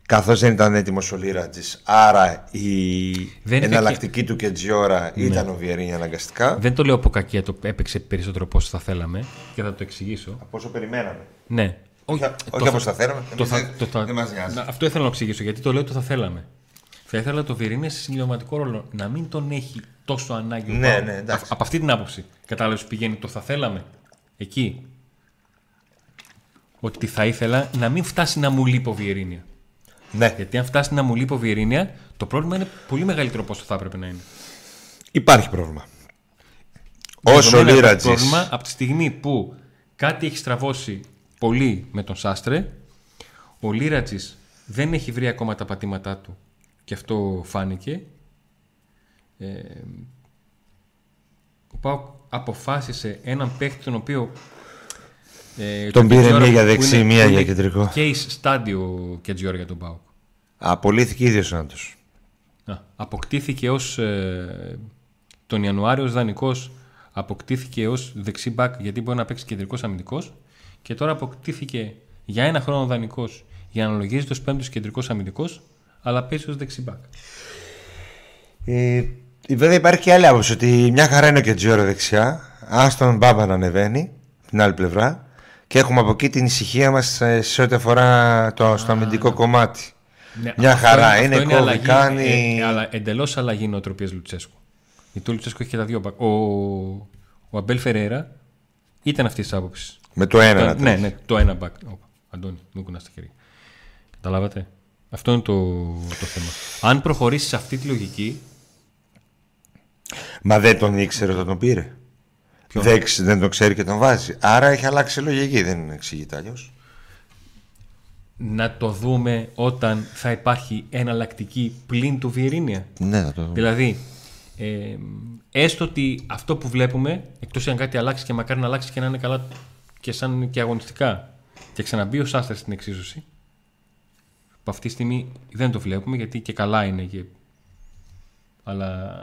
B: Καθώς δεν ήταν έτοιμος ο Λίρατζης. Άρα η
A: Δεν είναι
B: εναλλακτική του και Τζιόρα ήταν ο Βιερίνια αναγκαστικά.
A: Δεν το λέω από κακία, το έπαιξε περισσότερο από όσο θα θέλαμε και θα το εξηγήσω.
B: Από όσο περιμέναμε.
A: Ναι.
B: Όχι,
A: το
B: όχι
A: θα-
B: όπω θα θέλαμε.
A: το
B: Εμείς
A: θα-
B: δεν-
A: το θα-
B: Δεν μας νοιάζει.
A: Να, αυτό ήθελα να εξηγήσω γιατί το λέω το θα θέλαμε. Θα ήθελα το Βιερίνια σε συμπληρωματικό ρόλο να μην τον έχει τόσο ανάγκη. ο
B: Ναι,
A: Πάοκ.
B: ναι, εντάξει.
A: Α- από αυτή την άποψη. Κατάλαβες που πηγαίνει το θα θέλαμε. Εκεί. Ότι θα ήθελα να μην φτάσει να μου λείπει ο Βιερίνια.
B: Ναι,
A: Γιατί αν φτάσει να μου λείπει ο Βιερίνια, το πρόβλημα είναι πολύ μεγαλύτερο από όσο θα έπρεπε να είναι.
B: υπάρχει πρόβλημα. Όσο ο
A: Δεδομένα το
B: Λίρατζη.
A: πρόβλημα από τη στιγμή που κάτι έχει στραβώσει πολύ με τον Σάστρε, ο Λίρατζης δεν έχει βρει ακόμα τα πατήματά του και αυτό φάνηκε. Ε, ο Πάοκ αποφάσισε έναν παίχτη τον οποίο. Ε,
B: Τον πήρε
A: Κετζιόρα
B: μία για
A: που
B: δεξί,
A: είναι-
B: μία
A: που
B: για
A: είναι
B: κεντρικό.
A: Case στάντιο ο Κετζιόρα για τον Πάουκ.
B: Απολύθηκε ίδιος ο Νάντος.
A: Α, αποκτήθηκε ως ε, τον Ιανουάριο ως δανεικός αποκτήθηκε ως δεξί μπακ γιατί μπορεί να παίξει κεντρικός αμυντικός και τώρα αποκτήθηκε για ένα χρόνο δανεικός για να λογίζεται ως πέμπτος κεντρικός αμυντικός αλλά παίζει ως δεξί μπακ.
B: Ε, βέβαια υπάρχει και άλλη άποψη ότι μια χαρά είναι ο Κετζιόρο δεξιά. Άστον Μπάμπα να ανεβαίνει την άλλη πλευρά. Και έχουμε από εκεί την ησυχία μας σε ό,τι αφορά το, στο αμυντικό κομμάτι.
A: Ναι,
B: Μια
A: αυτό
B: χαρά
A: αυτό
B: είναι, κόβει,
A: αλλαγή,
B: κάνει-
A: ε, αλλά εντελώς αλλαγή νοοτροπίας Λουτσέσκου. Γιατί ο Λουτσέσκου έχει και τα δύο μπακ. Ο, ο Αμπέλ Φεραίρα ήταν αυτής της άποψης.
B: Με το ένα.
A: Το-
B: να
A: ναι,
B: τρέχει.
A: ναι, το ένα back. Όπα, Αντώνη, μην κουνάς τα χέρια. Καταλάβατε; Αυτό είναι το, το θέμα. Αν προχωρήσεις σε αυτή τη λογική,
B: Μα δεν τον ήξερε όταν τον πήρε. Δεν, ξ- δεν τον ξέρει και τον βάζει. Άρα έχει αλλάξει λογική. Δεν εξηγείται αλλιώς.
A: να το δούμε όταν θα υπάρχει εναλλακτική πλην του Βιερίνια.
B: Ναι, θα το δούμε.
A: Δηλαδή, ε, έστω ότι αυτό που βλέπουμε, εκτός αν κάτι αλλάξει και μακάρι να αλλάξει και να είναι καλά και σαν και αγωνιστικά και ξαναμπεί ο Σάστερ στην εξίσωση, που αυτή τη στιγμή δεν το βλέπουμε γιατί και καλά είναι και... αλλά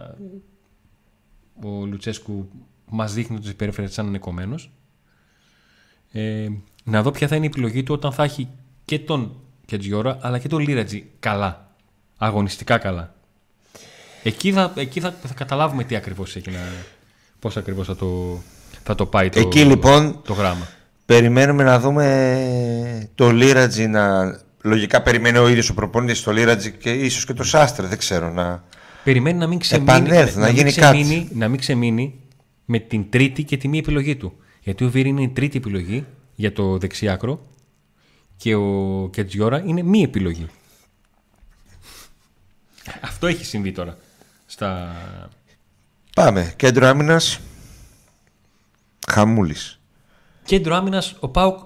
A: ο Λουτσέσκου μας δείχνει ότι τους υπερέφερε σαν ανεκομένος ε, να δω ποια θα είναι η επιλογή του όταν θα έχει και τον Κετζιόρα αλλά και τον Λίρατζι καλά, αγωνιστικά καλά. Εκεί θα, εκεί θα, θα καταλάβουμε τι ακριβώς έχει να... Πώς ακριβώς θα το, θα το πάει το,
B: Εκεί λοιπόν
A: το γράμμα.
B: περιμένουμε να δούμε το Λίρατζι να. Λογικά περιμένει ο ίδιος ο προπονητής το Λίρατζι και ίσως και το Σάστρε, δεν ξέρω. Να...
A: Περιμένει να μην ξεμείνει,
B: Επανέλθει, να
A: μην
B: γίνει
A: ξεμείνει, να μην ξεμείνει με την τρίτη και τη μία επιλογή του. Γιατί ο Βίρι είναι η τρίτη επιλογή για το δεξιάκρο και ο Κετζιόρα είναι μη επιλογή. Αυτό έχει συμβεί τώρα. Στα...
B: Πάμε. Κέντρο άμυνας. Χαμούλης.
A: Κέντρο άμυνας ο Πάουκ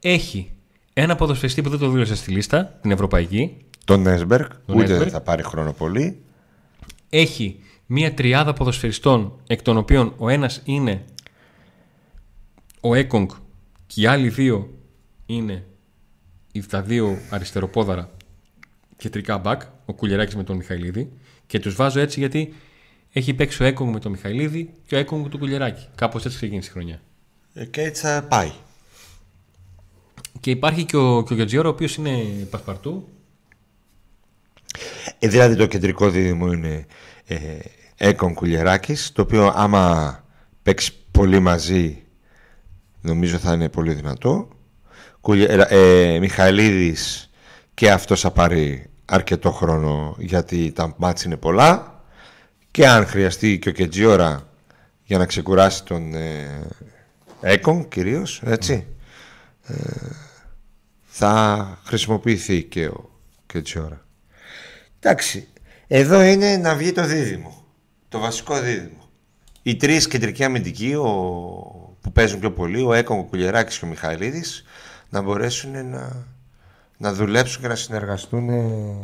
A: έχει ένα ποδοσφαιριστή που δεν το δήλωσε στη λίστα, την ευρωπαϊκή.
B: Τον Νέσμπεργκ.
A: Τον
B: Ούτε
A: Έσμπεργκ.
B: δεν θα πάρει χρόνο πολύ.
A: Έχει μία τριάδα ποδοσφαιριστών, εκ των οποίων ο ένας είναι ο Έκογκ και οι άλλοι δύο είναι οι- τα δύο αριστεροπόδαρα κεντρικά μπακ, ο Κουλιεράκης με τον Μιχαηλίδη και τους βάζω έτσι γιατί έχει παίξει ο Έκογκ με τον Μιχαηλίδη και ο Έκογκ με τον Κουλιεράκη. Κάπως έτσι ξεκίνησε η χρονιά.
B: Ε, Και έτσι θα πάει.
A: Και υπάρχει και ο, και ο Γετζιόρο, ο οποίος είναι πασπαρτού.
B: Ε, δηλαδή το κεντρικό δίδυμο είναι ε, Έκον Κουλιεράκης το οποίο άμα παίξει πολύ μαζί νομίζω θα είναι πολύ δυνατό. Κουλιε- ε, Μιχαηλίδης και αυτός θα πάρει αρκετό χρόνο γιατί τα μάτς είναι πολλά. Και αν χρειαστεί και ο Κετζιόρα για να ξεκουράσει τον ε, Έκον κυρίως έτσι ε, θα χρησιμοποιηθεί και ο Κετζιόρα Εντάξει, εδώ είναι να βγει το δίδυμο. Το βασικό δίδυμο. Οι τρεις κεντρικοί αμυντικοί ο... που παίζουν πιο πολύ, ο Έκον, ο Κουλιεράκης και ο Μιχαηλίδης, να μπορέσουν να, να δουλέψουν και να συνεργαστούν ε,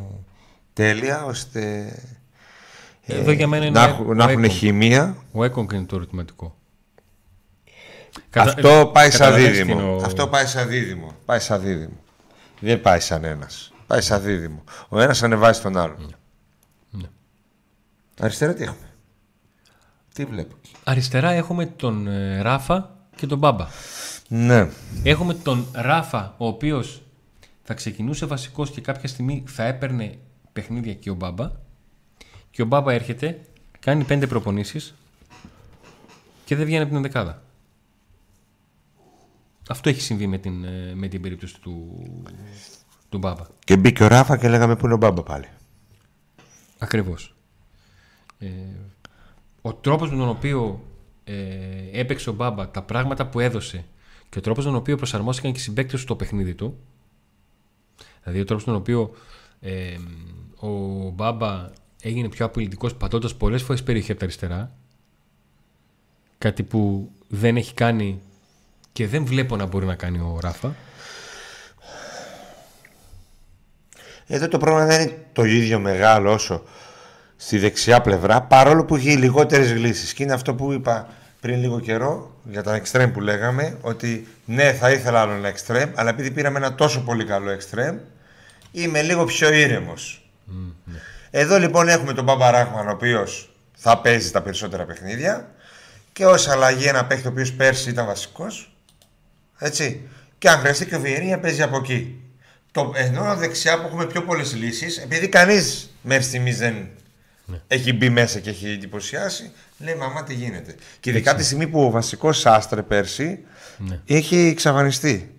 B: τέλεια ώστε ε,
A: Εδώ για μένα είναι
B: να,
A: ο
B: έχουν-
A: Έκον.
B: να έχουν χημεία.
A: Ο Έκογκ είναι το ερωτηματικό.
B: Αυτό πάει σαν
A: καταλαβαίνεις τι
B: δίδυμο.
A: είναι ο-
B: Αυτό πάει σαν δίδυμο. Πάει σαν δίδυμο. Δεν πάει σαν ένας. Πάει σαν δίδυμο. Ο ένας ανεβάζει τον άλλον.
A: Ναι.
B: Αριστερά τι έχουμε; Τι βλέπω.
A: Αριστερά έχουμε τον ε, Ράφα και τον Μπάμπα.
B: Ναι.
A: Έχουμε τον Ράφα, ο οποίος θα ξεκινούσε βασικός και κάποια στιγμή θα έπαιρνε παιχνίδια και ο Μπάμπα. Και ο Μπάμπα έρχεται, κάνει πέντε προπονήσεις και δεν βγαίνει από την δεκάδα. Αυτό έχει συμβεί με την, ε, με την περίπτωση του, του Μπάμπα.
B: Και μπήκε ο Ράφα και λέγαμε πού είναι ο Μπάμπα πάλι;
A: Ακριβώς. Ε, ο τρόπος με τον οποίο ε, έπαιξε ο Μπάμπα, τα πράγματα που έδωσε και ο τρόπος με τον οποίο προσαρμόστηκαν και οι συμπαίκτες του στο παιχνίδι του, δηλαδή ο τρόπος με τον οποίο ε, ο Μπάμπα έγινε πιο απειλητικός πατώντας πολλές φορές περιοχή από τα αριστερά, κάτι που δεν έχει κάνει και δεν βλέπω να μπορεί να κάνει ο Ράφα.
B: Εδώ το πρόβλημα δεν είναι το ίδιο μεγάλο όσο στη δεξιά πλευρά, παρόλο που έχει λιγότερες λύσει. Και είναι αυτό που είπα πριν λίγο καιρό για τα extreme που λέγαμε ότι ναι, θα ήθελα άλλο ένα extreme, αλλά επειδή πήραμε ένα τόσο πολύ καλό extreme, είμαι λίγο πιο ήρεμος. Ναι. Εδώ λοιπόν έχουμε τον Μπαμπα Ράχμαν, ο οποίος θα παίζει τα περισσότερα παιχνίδια και ως αλλαγή ένα παίχτη ο οποίος πέρσι ήταν βασικός. Έτσι. Και αν χρειαστεί και ο Βιερίνια παίζει από εκεί. Το, ενώ δεξιά που έχουμε πιο πολλές λύσεις, επειδή κανείς μέχρι στιγμής δεν ναι. έχει μπει μέσα και έχει εντυπωσιάσει, λέει μαμά τι γίνεται. Και ειδικά τη στιγμή που ο βασικός άστρε πέρσι ναι. έχει εξαφανιστεί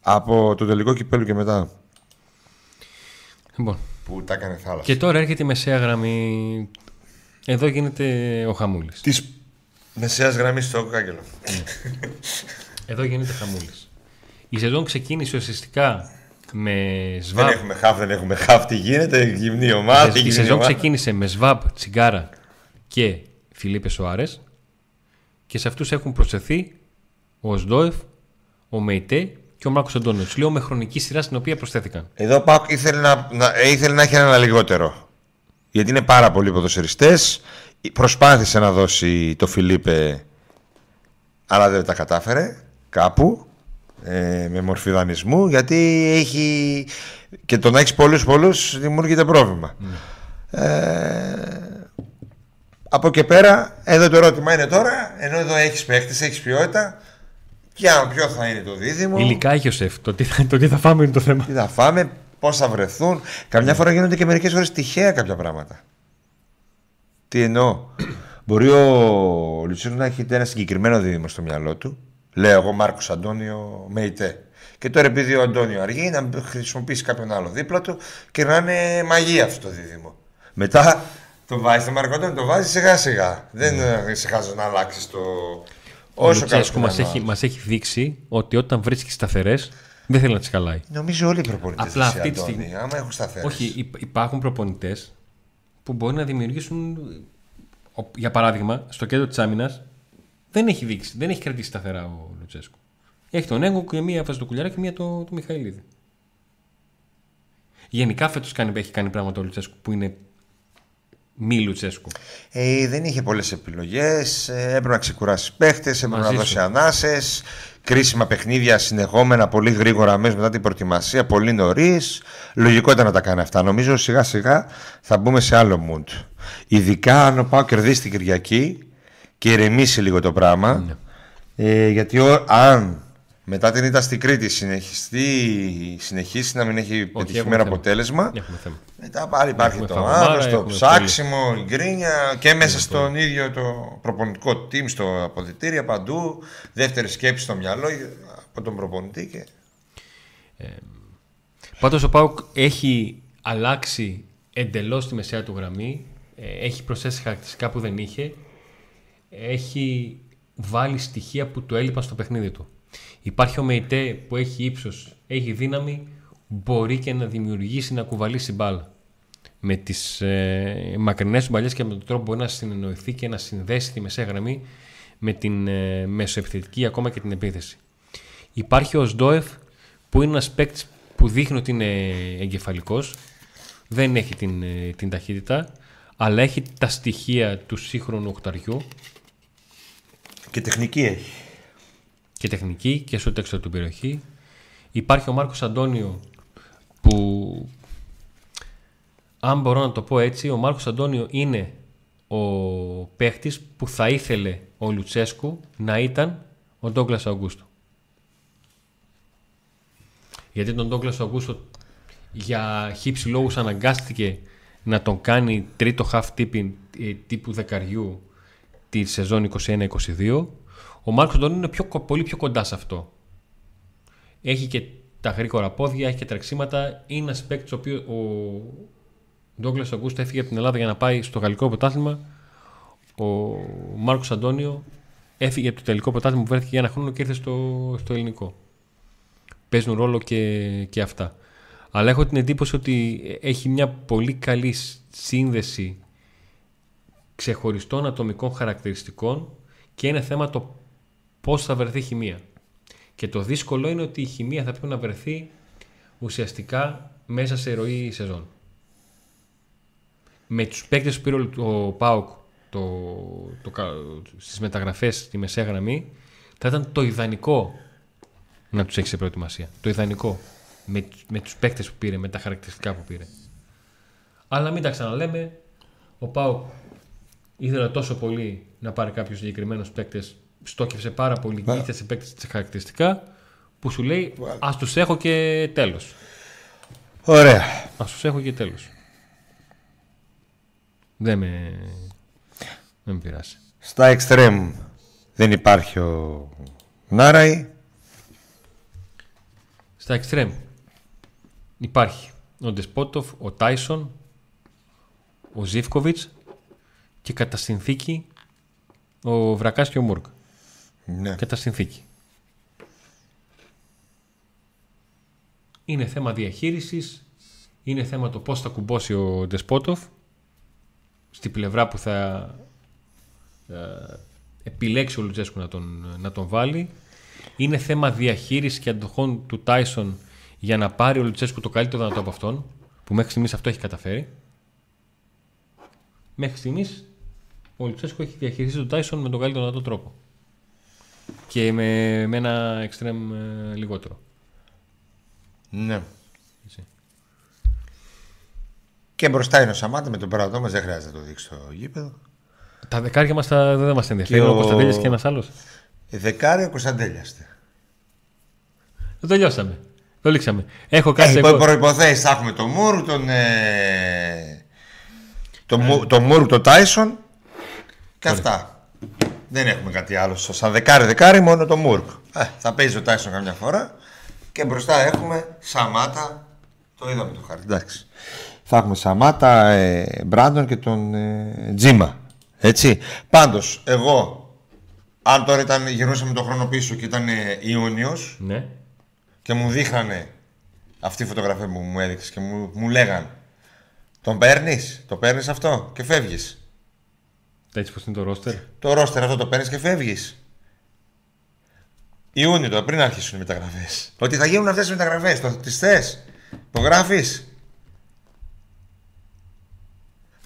B: από το τελικό κυπέλο και μετά.
A: Λοιπόν.
B: Που τα έκανε θάλασσα.
A: Και τώρα έρχεται η μεσαία γραμμή. Εδώ γίνεται ο χαμούλης.
B: Της μεσαίας γραμμής στο κάγκελο. Ναι.
A: Εδώ γίνεται χαμούλης. Η σεζόν ξεκίνησε ουσιαστικά με ΣΒΑΠ.
B: Δεν έχουμε χαφ, δεν έχουμε χαφ. Τι γίνεται, γυμνή ομάδα.
A: Η σεζόν ξεκίνησε με ΣΒΑΠ, Τσιγκάρα και Φιλίπε Σοάρε. Και σε αυτούς έχουν προσθεθεί ο Σντόεφ, ο Μεϊτέ και ο Μάρκος Αντώνιος. Λέω με χρονική σειρά στην οποία προσθέθηκαν.
B: Εδώ πάω ήθελε να, να, ε, ήθελε να έχει ένα λιγότερο. Γιατί είναι πάρα πολλοί ποδοσφαιριστές. Προσπάθησε να δώσει το Φιλίπε, αλλά δεν τα κατάφερε κάπου ε, με μορφή δανεισμού γιατί έχει και το να έχεις πολλούς πολλούς δημιουργείται πρόβλημα. Ναι. Ε, από και πέρα, εδώ το ερώτημα είναι τώρα, ενώ εδώ έχεις παίχτες, έχεις ποιότητα, ποια, ποιο θα είναι το δίδυμο.
A: Υλικά έχει ο σεφ. Το τι, θα, το τι θα φάμε είναι το θέμα.
B: Τι θα φάμε, πώς θα βρεθούν. Καμιά ναι. φορά γίνονται και μερικές φορές τυχαία κάποια πράγματα. Τι εννοώ. Μπορεί ο Λουτσίνο να έχει ένα συγκεκριμένο δίδυμο στο μυαλό του Λέω εγώ Μάρκος Αντώνιο Μεϊτέ. Και τώρα επειδή ο Αντώνιο αργεί να χρησιμοποιήσει κάποιον άλλο δίπλα του και να είναι μαγεία αυτό το δίδυμο. Μετά το βάζεις το Μάρκος Αντώνιο, το βάζεις σιγά σιγά. Δεν mm. σε χάζω να αλλάξεις το.
A: Όσο καλό μας έχει, μας έχει δείξει ότι όταν βρίσκεις σταθερές δεν θέλει να τις χαλάει.
B: Νομίζω όλοι οι προπονητές. Απλά αυτή τη στιγμή. Άμα έχουν σταθερές.
A: Όχι, υπάρχουν προπονητές που μπορεί να δημιουργήσουν. Για παράδειγμα, στο κέντρο της άμυνας δεν έχει δείξει, δεν έχει κρατήσει σταθερά ο Λουτσέσκου. Έχει τον Έγκο και μία βάζει το κουλιαρά και μία το, το Μιχαηλίδη. Γενικά φέτος έχει κάνει πράγματα ο Λουτσέσκου που είναι μη Λουτσέσκου.
B: Ε, δεν είχε πολλές επιλογές. Ε, έπρεπε να ξεκουράσει παίχτες, έπρεπε να δώσει ανάσες. Κρίσιμα παιχνίδια συνεχόμενα πολύ γρήγορα μέσα μετά την προετοιμασία, πολύ νωρίς. Λογικό ήταν να τα κάνει αυτά. Νομίζω σιγά σιγά θα μπούμε σε άλλο mood. Ειδικά αν ο Πάο κερδίσει την Κυριακή, και ηρεμήσει λίγο το πράγμα. Ναι. Ε, γιατί αν μετά την ήττα στην Κρήτη συνεχιστεί, συνεχίσει να μην έχει πετυχημένο αποτέλεσμα. Μετά πάλι υπάρχει το άγχο, το ψάξιμο, η γκρίνια και μέσα στον ίδιο το προπονητικό team, στο αποδητήρια παντού. Δεύτερη σκέψη στο μυαλό από τον προπονητή. Και...
A: Ε, Πάντως ο Πάουκ έχει αλλάξει εντελώς τη μεσαία του γραμμή. Ε, έχει προσθέσει χαρακτηριστικά που δεν είχε έχει βάλει στοιχεία που του έλειπαν στο παιχνίδι του. Υπάρχει ο Μεϊτέ που έχει ύψος, έχει δύναμη, μπορεί και να δημιουργήσει να κουβαλήσει μπάλα. Με τις ε, μακρινές του μπαλιές και με τον τρόπο μπορεί να συνεννοηθεί και να συνδέσει τη μεσαία γραμμή με την ε, μεσοεπιθετική ακόμα και την επίθεση. Υπάρχει ο Σντόεφ που είναι ένας παίκτης που δείχνει ότι είναι εγκεφαλικός, δεν έχει την, ε, την ταχύτητα, αλλά έχει τα στοιχεία του σύγχρονου οκταριού
B: και τεχνική έχει.
A: Και τεχνική και στο έξω του περιοχή. Υπάρχει ο Μάρκος Αντώνιο που αν μπορώ να το πω έτσι, ο Μάρκος Αντώνιο είναι ο παίχτης που θα ήθελε ο Λουτσέσκου να ήταν ο Ντόγκλας Αγκούστο. Γιατί τον Ντόγκλας Αγκούστο για χύψη λόγους αναγκάστηκε να τον κάνει τρίτο half tipping ε, τύπου δεκαριού τη σεζόν 21-22. Ο Μάρκος Ντόνι είναι πιο, πολύ πιο κοντά σε αυτό. Έχει και τα γρήγορα πόδια, έχει και τρεξίματα. Είναι ένας παίκτης ο οποίο ο Ντόγκλας Αγκούστα έφυγε από την Ελλάδα για να πάει στο γαλλικό πρωτάθλημα. Ο Μάρκος Αντώνιο έφυγε από το τελικό πρωτάθλημα που βρέθηκε για ένα χρόνο και ήρθε στο, στο ελληνικό. Παίζουν ρόλο και, και αυτά. Αλλά έχω την εντύπωση ότι έχει μια πολύ καλή σύνδεση ξεχωριστών ατομικών χαρακτηριστικών και είναι θέμα το πώς θα βρεθεί η χημεία. Και το δύσκολο είναι ότι η χημεία θα πρέπει να βρεθεί ουσιαστικά μέσα σε ροή σεζόν. Με τους παίκτες που πήρε ο ΠΑΟΚ το, το, στις μεταγραφές στη μεσαία γραμμή θα ήταν το ιδανικό να τους έχει σε προετοιμασία. Το ιδανικό. Με, με τους παίκτες που πήρε, με τα χαρακτηριστικά που πήρε. Αλλά μην τα ξαναλέμε. Ο Πάο ήθελε τόσο πολύ να πάρει κάποιου συγκεκριμένου παίκτες. Στόκευσε πάρα πολύ και σε παίκτες χαρακτηριστικά που σου λέει Α τους έχω και τέλος.
B: Ωραία.
A: Α τους έχω και τέλος. Δεν με, δεν με πειράσει.
B: Στα extreme δεν υπάρχει ο Νάραη.
A: Στα extreme υπάρχει ο Ντεσπότοφ, ο Τάισον, ο Ζήφκοβιτς και κατά συνθήκη ο Βρακάς και ο Μούρκ.
B: Ναι.
A: Κατά συνθήκη. Είναι θέμα διαχείρισης, είναι θέμα το πώς θα κουμπώσει ο Ντεσπότοφ στη πλευρά που θα ε, επιλέξει ο Λουτζέσκου να τον, να τον βάλει. Είναι θέμα διαχείρισης και αντοχών του Τάισον για να πάρει ο Λουτσέσκου το καλύτερο δυνατό από αυτόν, που μέχρι στιγμής αυτό έχει καταφέρει. Μέχρι στιγμής ο Λουτσέσκου έχει διαχειριστεί τον Τάισον με τον καλύτερο δυνατό τρόπο. Και με, με ένα εξτρέμ ε, λιγότερο.
B: Ναι. Και μπροστά είναι ο Σαμάτα με τον πρώτο μας, δεν χρειάζεται να το δείξει στο γήπεδο.
A: Τα δεκάρια μας δεν μας ενδιαφέρει. Ο, ο Κωνσταντέλια και ένας άλλος.
B: Δεκάρια ο Κωνσταντέλια.
A: Το τελειώσαμε. Το λήξαμε. Έχω κάτι.
B: Έχει προποθέσει. Θα έχουμε τον Μούρου, τον. Ε, τον, ε. τον Μούρου, τον Τάισον και αυτά. Δεν έχουμε κάτι άλλο. Σαν δεκάρι δεκάρι, μόνο το Μούρκ. Ε, θα παίζει ο Τάισον καμιά φορά. Και μπροστά έχουμε Σαμάτα. Το είδαμε το χάρτη. Εντάξει. Θα έχουμε Σαμάτα, ε, Μπράντον και τον ε, Τζίμα. Έτσι. Πάντως, εγώ, αν τώρα ήταν, γυρνούσαμε τον χρόνο πίσω και ήταν ε, Ιούνιος.
A: Ναι
B: και μου δείχνανε αυτή η φωτογραφία που μου έδειξες και μου, μου λέγαν Τον παίρνεις, το παίρνεις αυτό και φεύγεις.
A: Έτσι πώ είναι το ρόστερ;
B: Το ρόστερ αυτό το παίρνεις και φεύγεις. Ιούνιο τώρα, πριν αρχίσουν οι μεταγραφές. Ότι θα γίνουν αυτές οι μεταγραφές, τις θες. Το γράφει.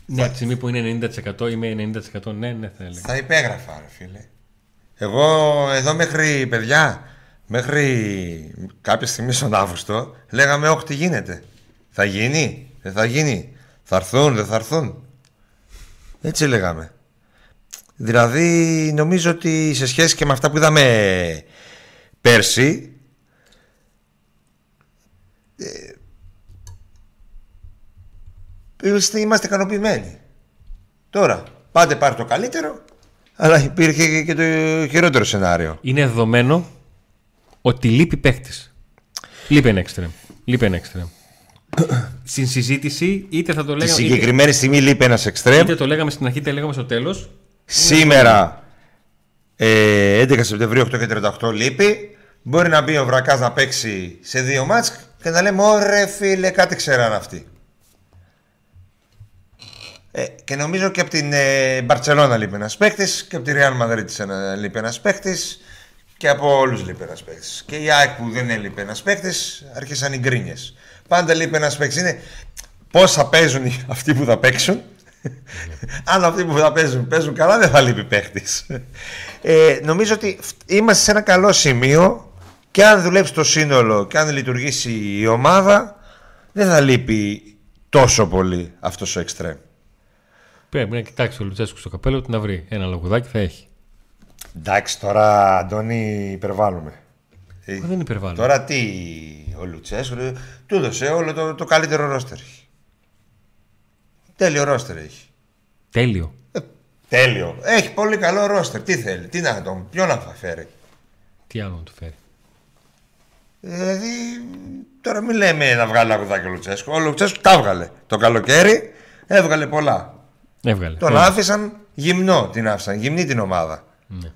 A: Ναι, τη στιγμή που είναι 90% είμαι 90% ναι, ναι θα έλεγα.
B: Θα υπέγραφα, ρε φίλε. Εγώ εδώ μέχρι παιδιά μέχρι κάποια στιγμή στον Αύγουστο λέγαμε όχι τι γίνεται; Θα γίνει, δεν θα γίνει; Θα έρθουν, δεν θα έρθουν; Έτσι λέγαμε. Δηλαδή νομίζω ότι σε σχέση και με αυτά που είδαμε πέρσι ε, είμαστε ικανοποιημένοι. Τώρα, πάντε πάρει το καλύτερο, αλλά υπήρχε και το χειρότερο σενάριο.
A: Είναι δεδομένο ότι λείπει παίχτης. Λείπει ένα extreme. Λείπει ένα extreme. Στην συζήτηση, είτε θα το λέγαμε.
B: Τη συγκεκριμένη είτε... στιγμή λείπει ένας extreme.
A: Είτε το λέγαμε στην αρχή, είτε λέγαμε στο τέλος.
B: Σήμερα, ε, 11 Σεπτεμβρίου 8 και 38 λείπει. Μπορεί να μπει ο Βρακάς να παίξει σε δύο μάτς και να λέμε: Ωρε φίλε, κάτι ξέραν αυτοί. Ε, και νομίζω και από την ε, Μπαρσελόνα λείπει ένας παίκτης και από τη Real Madrid λείπει ένας παίκτης και από όλους λείπει ένας παίκτης. Και η ΑΕΚ που δεν έλειπε ένας παίκτης, άρχισαν οι γκρίνιες. Πάντα λείπει ένας παίκτης. Είναι πώς θα παίζουν αυτοί που θα παίξουν. Αν αυτοί που θα παίζουν παίζουν καλά, δεν θα λείπει παίκτη. Ε, νομίζω ότι είμαστε σε ένα καλό σημείο και αν δουλέψει το σύνολο και αν λειτουργήσει η ομάδα, δεν θα λείπει τόσο πολύ αυτός ο εξτρέμ.
A: Πρέπει να κοιτάξει ο Λουτσέσκου στο καπέλο του να βρει ένα λογουδάκι θα έχει.
B: Εντάξει, τώρα Αντώνη υπερβάλλουμε.
A: Ε, δεν υπερβάλλουμε.
B: Τώρα τι, ο Λουτσέσκου του έδωσε όλο το, το καλύτερο ρόστερ. Τέλειο ρόστερ έχει.
A: Τέλειο.
B: Ε, τέλειο. Έχει πολύ καλό ρόστερ. Τι θέλει, τι να τον, ποιο να θα φέρει.
A: Τι άλλο να του φέρει.
B: Δηλαδή, τώρα μην λέμε να βγάλει αγουδάκι ο Λουτσέσκου. Ο Λουτσέσκου τα έβγαλε. Το καλοκαίρι έβγαλε πολλά.
A: Έβγαλε.
B: Τον άφησαν γυμνό την άφησαν, γυμνή την ομάδα.
A: Ναι.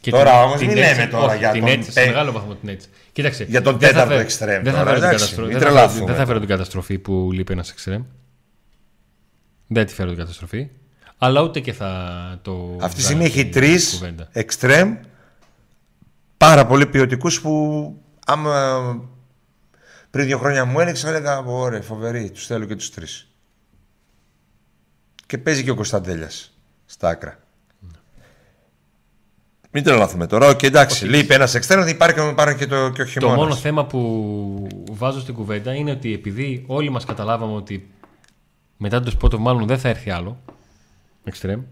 B: Και τώρα όμως μην λέμε τώρα όχι, για
A: την
B: τον.
A: Έτσι, σε μεγάλο βαθμό την έτσι. Κοίταξε.
B: Για τον τέταρτο εξτρέμ.
A: Δεν θα, φέρω την, δεν θα φέρω την καταστροφή που λείπει ένας εξτρέμ. Δεν τη φέρω την καταστροφή. Αλλά ούτε και θα το.
B: Αυτή τη στιγμή έχει τρεις εξτρέμ πάρα πολύ ποιοτικούς που άμα πριν δύο χρόνια μου έλεγε, έλεγα ωραία, φοβερή, τους θέλω και τους τρεις. Και παίζει και ο Κωνσταντέλιας στα άκρα. Μην τρελαθούμε τώρα. Και εντάξει, λείπει ένας εξτρέμο, υπάρχει πάρει και, το, και ο χειμώνας.
A: Το μόνο θέμα που βάζω στην κουβέντα είναι ότι επειδή όλοι μας καταλάβαμε ότι μετά το σπότο μάλλον δεν θα έρθει άλλο εξτρέμ.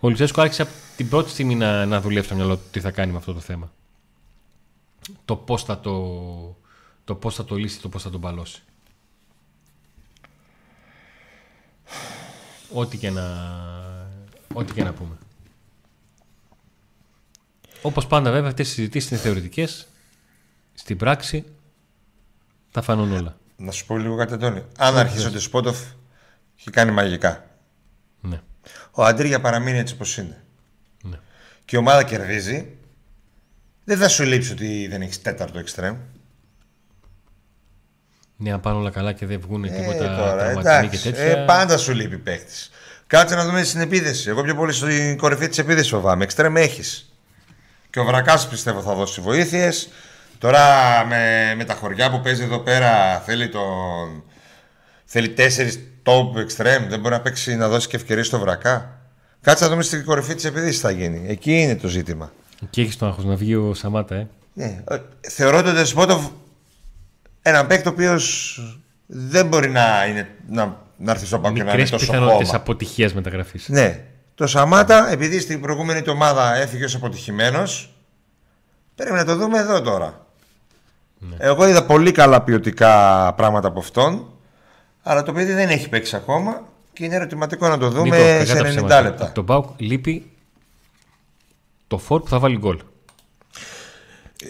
A: Ο Λουτσέσκο άρχισε από την πρώτη στιγμή να, να δουλεύει στο μυαλό του τι θα κάνει με αυτό το θέμα. Το πώς θα το, το, πώς θα το λύσει, το πώς θα τον παλώσει. Ό,τι και να, ό,τι και να πούμε. Όπως πάντα βέβαια αυτές οι συζητήσεις είναι θεωρητικές. Στην πράξη θα φανούν όλα.
B: Να σου πω λίγο κάτι Αντώνη. Αν αρχίσει ο Τεσπότοφ έχει κάνει μαγικά.
A: Ναι.
B: Ο Αντρίγια παραμείνει έτσι όπως είναι.
A: Ναι.
B: Και η ομάδα κερδίζει. Δεν θα σου λείψει ότι δεν έχεις τέταρτο εξτρέμ.
A: Ναι, αν πάνε όλα καλά και δεν βγουν
B: Ε,
A: τίποτα
B: τώρα,
A: τραυματισμοί και
B: εντάξει.
A: τέτοια.
B: Ε, πάντα σου λείπει παίκτης. Κάτσε να δούμε στην επίδεση. Εγώ πιο πολύ στην κορυφή της επίδεση φοβάμαι. Εξτρέμ έχεις. Και ο Βρακάς πιστεύω θα δώσει βοήθειες. Τώρα με, με τα χωριά που παίζει εδώ πέρα θέλει τον. Θέλει τέσσερις top extreme. Δεν μπορεί να παίξει να δώσει και ευκαιρίες στο Βρακά. Κάτσε να δούμε στην κορυφή της επίδεση θα γίνει. Εκεί είναι το ζήτημα.
A: Και έχεις τον άγχος να βγει ο Σαμάτα, ε.
B: Ναι. ε, Θεωρώ τον Δεσπότοφ έναν παίκτη ο οποίος δεν μπορεί να, είναι, να, να έρθει στο πάγκο και να είναι
A: Μικρές
B: τόσο
A: πιθανότητες
B: χώμα.
A: αποτυχίας μεταγραφής.
B: Ναι. Το Σαμάτα, επειδή στην προηγούμενη του ομάδα έφυγε ως αποτυχημένος, πρέπει να το δούμε εδώ τώρα.
A: Ναι.
B: Εγώ είδα πολύ καλά ποιοτικά πράγματα από αυτόν, αλλά το παιδί δεν έχει παίξει ακόμα και είναι ερωτηματικό να το δούμε
A: Νίκο, κακά
B: σε
A: τα
B: 90
A: ψέματα.
B: λεπτά.
A: Από τον Πάουκ λείπει το φόρ που θα βάλει γκολ.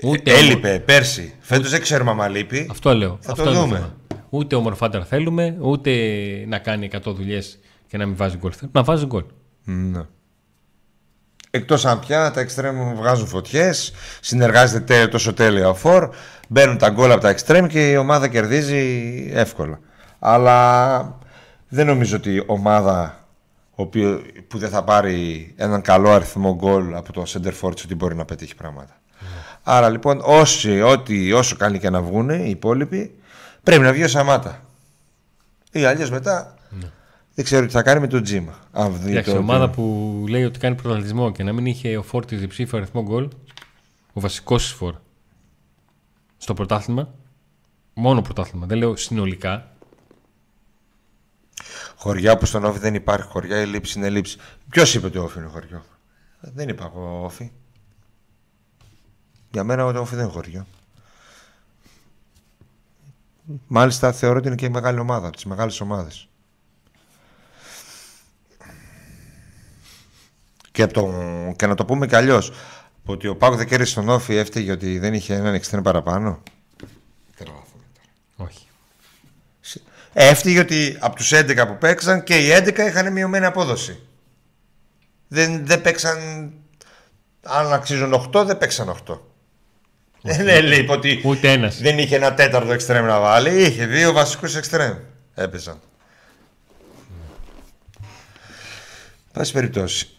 A: Ούτε
B: Ε, Έλειπε πέρσι. Φέτος δεν ξέρουμε αν λείπει.
A: Αυτό λέω.
B: Θα
A: Αυτό
B: το
A: είναι
B: δούμε.
A: θέμα. Ούτε ο Μορφάντερ θέλουμε, ούτε να κάνει 100 δουλειές και να μην βάζει γκολ. Θέλουμε να βάζει γκολ.
B: Ναι. Εκτός αν πια τα εξτρέμ βγάζουν φωτιές, συνεργάζεται τε- τόσο τέλεια ο Φορ, μπαίνουν τα γκολ από τα εξτρέμ και η ομάδα κερδίζει εύκολα. Αλλά δεν νομίζω ότι η ομάδα ο οποίο, που δεν θα πάρει έναν καλό αριθμό γκολ από το center forward ότι μπορεί να πετύχει πράγματα. Άρα λοιπόν όσοι, ό,τι, όσο κάνει και να βγουν οι υπόλοιποι πρέπει να βγει ο Σαμάτα. Ή αλλιώς μετά δεν ξέρω τι θα κάνει με το Τζίμα. Αν δει
A: Εντάξει,
B: το-
A: ομάδα που λέει ότι κάνει πρωταθλητισμό και να μην είχε ο Φόρ τη διψήφιο αριθμό γκολ, ο βασικός της Φόρ στο πρωτάθλημα, μόνο πρωτάθλημα, δεν λέω συνολικά.
B: Χωριά που στον Όφη δεν υπάρχει χωριά, η λήψη είναι λήψη. Ποιος είπε ότι ο Όφη είναι χωριό; Δεν είπα εγώ Όφη. Για μένα το Όφη δεν είναι χωριό. Μάλιστα θεωρώ ότι είναι και μεγάλη ομάδα, από τις μεγάλες ομάδες. Και, από το, και να το πούμε κι αλλιώς, ότι ο Πάκο δεν κέρδισε τον Όφη έφταιγε ότι δεν είχε έναν εξτρέμ παραπάνω.
A: Όχι.
B: Έφτυγε ότι από τους 11 που παίξαν και οι 11 είχαν μειωμένη απόδοση. Δεν, δεν παίξαν. Αν αξίζουν 8, δεν παίξαν 8. Δεν ναι, λέει ότι
A: Ούτε ένας.
B: δεν είχε ένα τέταρτο εξτρέμ να βάλει. Είχε δύο βασικούς εξτρέμ. Έπαιζαν. Πάση περιπτώσει.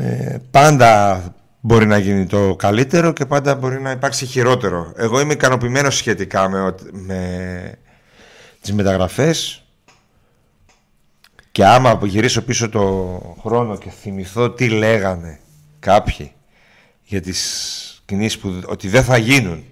B: Ε, πάντα μπορεί να γίνει το καλύτερο και πάντα μπορεί να υπάρξει χειρότερο. Εγώ είμαι ικανοποιημένος σχετικά με, ότι- με τις μεταγραφές και άμα γυρίσω πίσω το χρόνο και θυμηθώ τι λέγανε κάποιοι για τις κινήσεις που ότι δεν θα γίνουν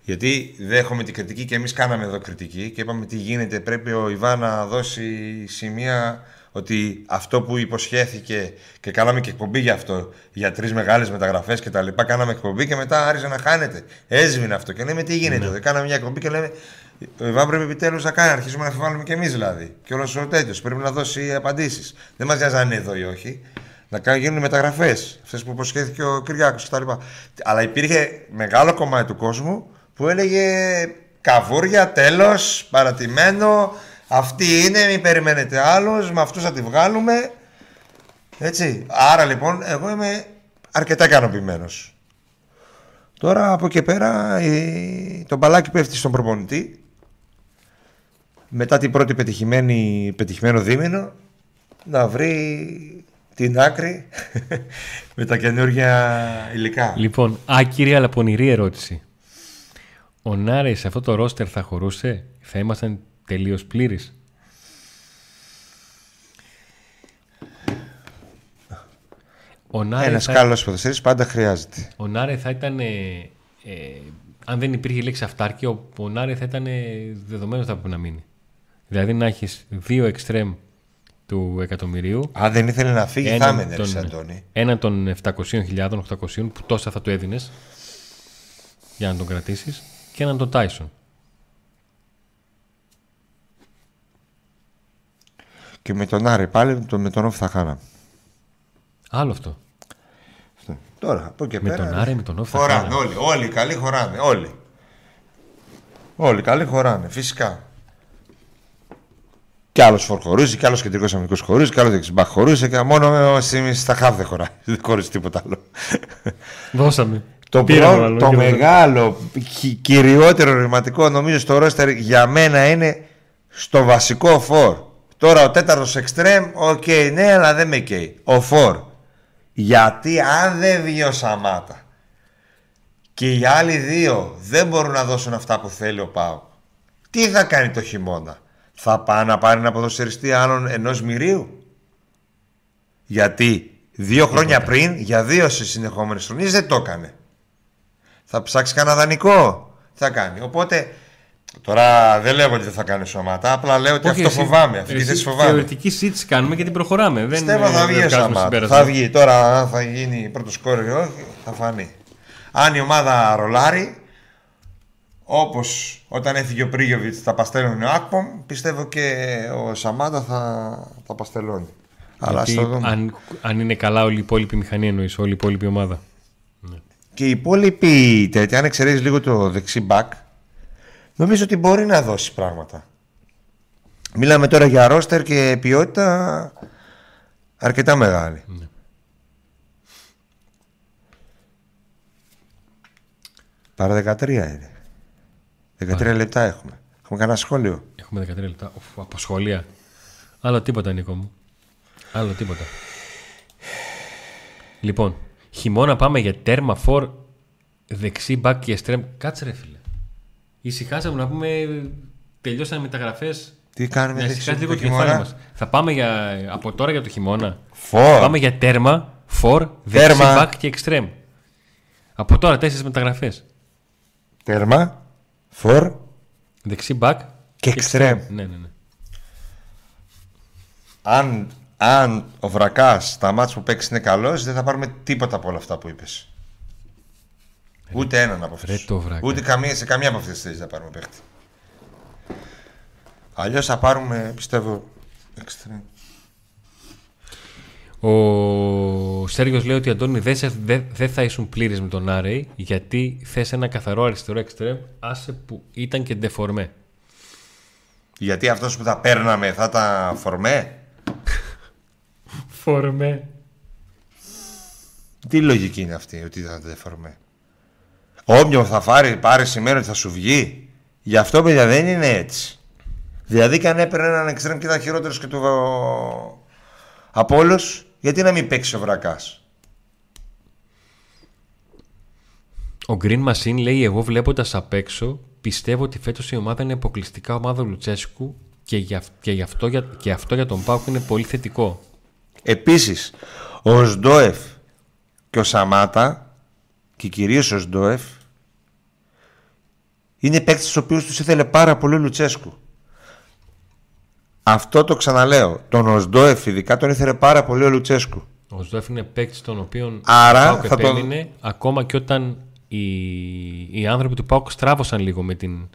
B: γιατί δέχομαι την κριτική και εμείς κάναμε εδώ κριτική και είπαμε τι γίνεται πρέπει ο Ιβάν να δώσει σημεία ότι αυτό που υποσχέθηκε και κάναμε και εκπομπή για αυτό για τρεις μεγάλες μεταγραφές και τα λοιπά κάναμε εκπομπή και μετά άρχισε να χάνεται έσβηνε αυτό και λέμε τι γίνεται ναι. κάναμε μια εκπομπή και λέμε ο Ιβάν πρέπει επιτέλους να κάνει, να αρχίσουμε να αφιβάλλουμε κι εμείς δηλαδή. Και όλος ο τέτοιος πρέπει να δώσει απαντήσεις. Δεν μας νοιάζει αν είναι εδώ ή όχι. Να κάνουν, γίνουν μεταγραφές. Αυτές που υποσχέθηκε ο Κυριάκος κτλ. Αλλά υπήρχε μεγάλο κομμάτι του κόσμου που έλεγε καβούρια, τέλος, παρατημένο. Αυτή είναι, μην περιμένετε άλλους, με αυτούς θα τη βγάλουμε. Έτσι. Άρα λοιπόν, εγώ είμαι αρκετά ικανοποιημένος. Τώρα από εκεί πέρα η... το μπαλάκι πέφτει στον προπονητή. Μετά την πρώτη πετυχημένη, πετυχημένο δίμηνο να βρει την άκρη με τα καινούργια υλικά.
A: Λοιπόν, άκυρη αλλά πονηρή ερώτηση. Ο Νάρε σε αυτό το ρόστερ θα χωρούσε, θα ήμασταν τελείως πλήρης. Ο Νάρε
B: Ένας
A: θα...
B: καλός ποδοσφαιριστής πάντα χρειάζεται.
A: Ο Νάρε θα ήταν... Ε, ε, αν δεν υπήρχε η λέξη αυτάρκεια, ο, ο Νάρε θα ήταν ε, δεδομένος θα έπρεπε να μείνει. Δηλαδή να έχεις δύο εξτρέμ του εκατομμυρίου.
B: Αν δεν ήθελε να φύγει,
A: έναν
B: θα
A: μείνει
B: τον, Αντώνη.
A: Έναν των 700.000, που τόσα θα του έδινες για να τον κρατήσεις, και έναν τον Τάισον.
B: Και με τον Άρη πάλι, το- με τον Όφ θα χάναμε.
A: Άλλο αυτό.
B: Αυτό. Τώρα, από και
A: Με
B: πέρα.
A: τον Άρη, με τον Όφ θα
B: Χωράνε
A: χάναμε.
B: όλοι. Όλοι οι καλοί χωράνε. Όλοι. Όλοι οι καλοί χωράνε. Φυσικά. Κι άλλος φορ χωρούσε, κι άλλος κεντρικός αμυντικός χωρούσε, κι άλλος δεξιμπάχ χωρούσε και μόνο εμεί στα χαφ δεν χωράει. Δεν χωρίζει τίποτα άλλο.
A: Δώσαμε.
B: Το,
A: Πήραμε
B: προ-
A: άλλο,
B: το
A: και δεν-
B: μεγάλο, χι- κυριότερο ρηματικό νομίζω στο ρόστερ για μένα είναι στο βασικό φορ. Τώρα ο τέταρτος εξτρέμ, οκ, ναι, αλλά δεν με καίει. Ο φορ. Γιατί αν δεν βγει ο Σαμάτα και οι άλλοι δύο δεν μπορούν να δώσουν αυτά που θέλει ο ΠΑΟΚ, τι θα κάνει το χειμώνα; Θα πάει να πάρει ένα ποδοσφαιριστή άλλον ενός μυρίου; Γιατί δύο χρόνια πριν, για δύο σε συνεχόμενες χρονίες δεν το έκανε. Θα ψάξει κανένα δανεικό; Θα κάνει. Οπότε, τώρα δεν λέω ότι δεν θα κάνει σωματά, απλά λέω ότι
A: Όχι,
B: αυτό
A: εσύ-
B: φοβάμαι. Αυτή τη
A: εσύ
B: θέση φοβάμαι.
A: Θεωρητική συζήτηση κάνουμε και την προχωράμε. Δεν,
B: Πιστεύω
A: ε,
B: θα βγει
A: δεν
B: ο
A: βγάζουμε
B: Σαμάτα.
A: συμπέρασμα.
B: Θα βγει. Τώρα, αν θα γίνει πρώτο σκόρερ ή όχι, θα φανεί. Αν η ομάδα ρολάρει, όπως όταν έφυγε ο Πρίγιοβιτς τα παστέλνουν ο Ακπομ, πιστεύω και ο Σαμάτα θα τα παστελώνει. Αλλά
A: Γιατί
B: στο δούμε.
A: αν, αν είναι καλά όλη η υπόλοιπη μηχανή εννοείς, όλη η υπόλοιπη ομάδα.
B: Και οι υπόλοιποι τέτοια, αν εξαιρέσεις λίγο το δεξί μπακ, νομίζω ότι μπορεί να δώσει πράγματα. Μιλάμε τώρα για ρόστερ και ποιότητα αρκετά μεγάλη.
A: Ναι.
B: Παρά 13 είναι. 13 λεπτά έχουμε. Έχουμε κανένα σχόλιο;
A: Έχουμε 13 λεπτά. Οφ, από σχολεία. Άλλο τίποτα, Νίκο μου. Άλλο τίποτα. Λοιπόν, χειμώνα πάμε για τέρμα φορ δεξί μπακ και στρέμ. Κάτσε ρε φίλε. Ησυχάσαμε να πούμε. Τελειώσανε μεταγραφές.
B: Τι κάνουμε
A: Να
B: δεξί
A: ησυχάσει λίγο
B: το
A: το κεφάλι
B: χειμώνα;
A: μα. Θα πάμε για, από τώρα για το χειμώνα.
B: Φορ.
A: Πάμε για τέρμα, φορ, δεξί
B: Τέρμα.
A: μπακ και εξτρέμ. Από τώρα τέσσερις μεταγραφές.
B: Τέρμα. Φορ.
A: Δεξί μπακ
B: Και εξτρέμ.
A: Ναι, ναι, ναι.
B: Αν, αν ο Βρακάς στα μάτς που παίξεις είναι καλός, δεν θα πάρουμε τίποτα από όλα αυτά που είπες. Ούτε έναν από αυτούς.
A: ρε το Βρακά.
B: Ούτε καμία, σε καμία από αυτές τις θέσει θα πάρουμε παίχτη. Αλλιώς θα πάρουμε, πιστεύω. Εξτρέμ.
A: Ο Σέργιος λέει ότι Αντώνη δεν σε- δεν δεν θα ήσουν πλήρης με τον Άρεϊ γιατί θες ένα καθαρό αριστερό εξτρέμ άσε που ήταν και ντεφορμέ.
B: Γιατί αυτός που θα παίρναμε θα ήταν φορμέ;
A: Φορμέ.
B: Τι λογική είναι αυτή ότι θα ήταν φορμέ. Όποιον θα πάρει, πάρει σημαίνει ότι θα σου βγει. Γι' αυτό παιδιά δεν είναι έτσι. Δηλαδή και αν έπαιρνε έναν εξτρέμ και ήταν χειρότερος και του από όλους, γιατί να μην παίξει ο βρακάς;
A: Ο Green Machine λέει εγώ βλέποντας απ' έξω πιστεύω ότι φέτος η ομάδα είναι αποκλειστικά ομάδα Λουτσέσκου και, για, και, γι αυτό, για, και αυτό για τον Πάουκ είναι πολύ θετικό.
B: Επίσης, ο Σντόεφ και ο Σαμάτα και κυρίως ο Σντόεφ είναι παίκτες τους οποίους τους ήθελε πάρα πολύ ο Λουτσέσκου. Αυτό το ξαναλέω. Τον Οσντόεφ ειδικά τον ήθελε πάρα πολύ ο Λουτσέσκου.
A: Ο Σδόεφ είναι παίκτης τον οποίον
B: Άρα
A: ο Πάουκ
B: θα τον-
A: επέμεινε ακόμα και όταν οι, οι άνθρωποι του Πάουκ στράβωσαν λίγο με την,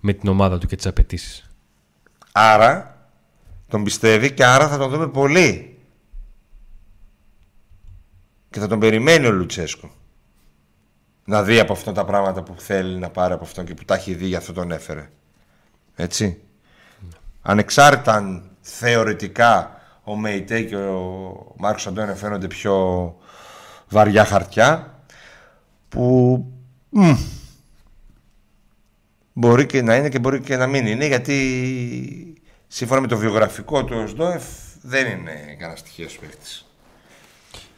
A: με την ομάδα του και τις απαιτήσεις.
B: Άρα τον πιστεύει και άρα θα τον δούμε πολύ. Και θα τον περιμένει ο Λουτσέσκου. Να δει από αυτά τα πράγματα που θέλει να πάρει από αυτόν και που τα έχει δει, γι' αυτό τον έφερε. Έτσι. Ανεξάρτητα αν θεωρητικά ο Μεϊτέ και ο Μάρκος Αντώνιο φαίνονται πιο βαριά χαρτιά που μ, μπορεί και να είναι και μπορεί και να μην είναι γιατί σύμφωνα με το βιογραφικό του ο Σντόεφ δεν είναι κανένας στοιχείος παίχτης.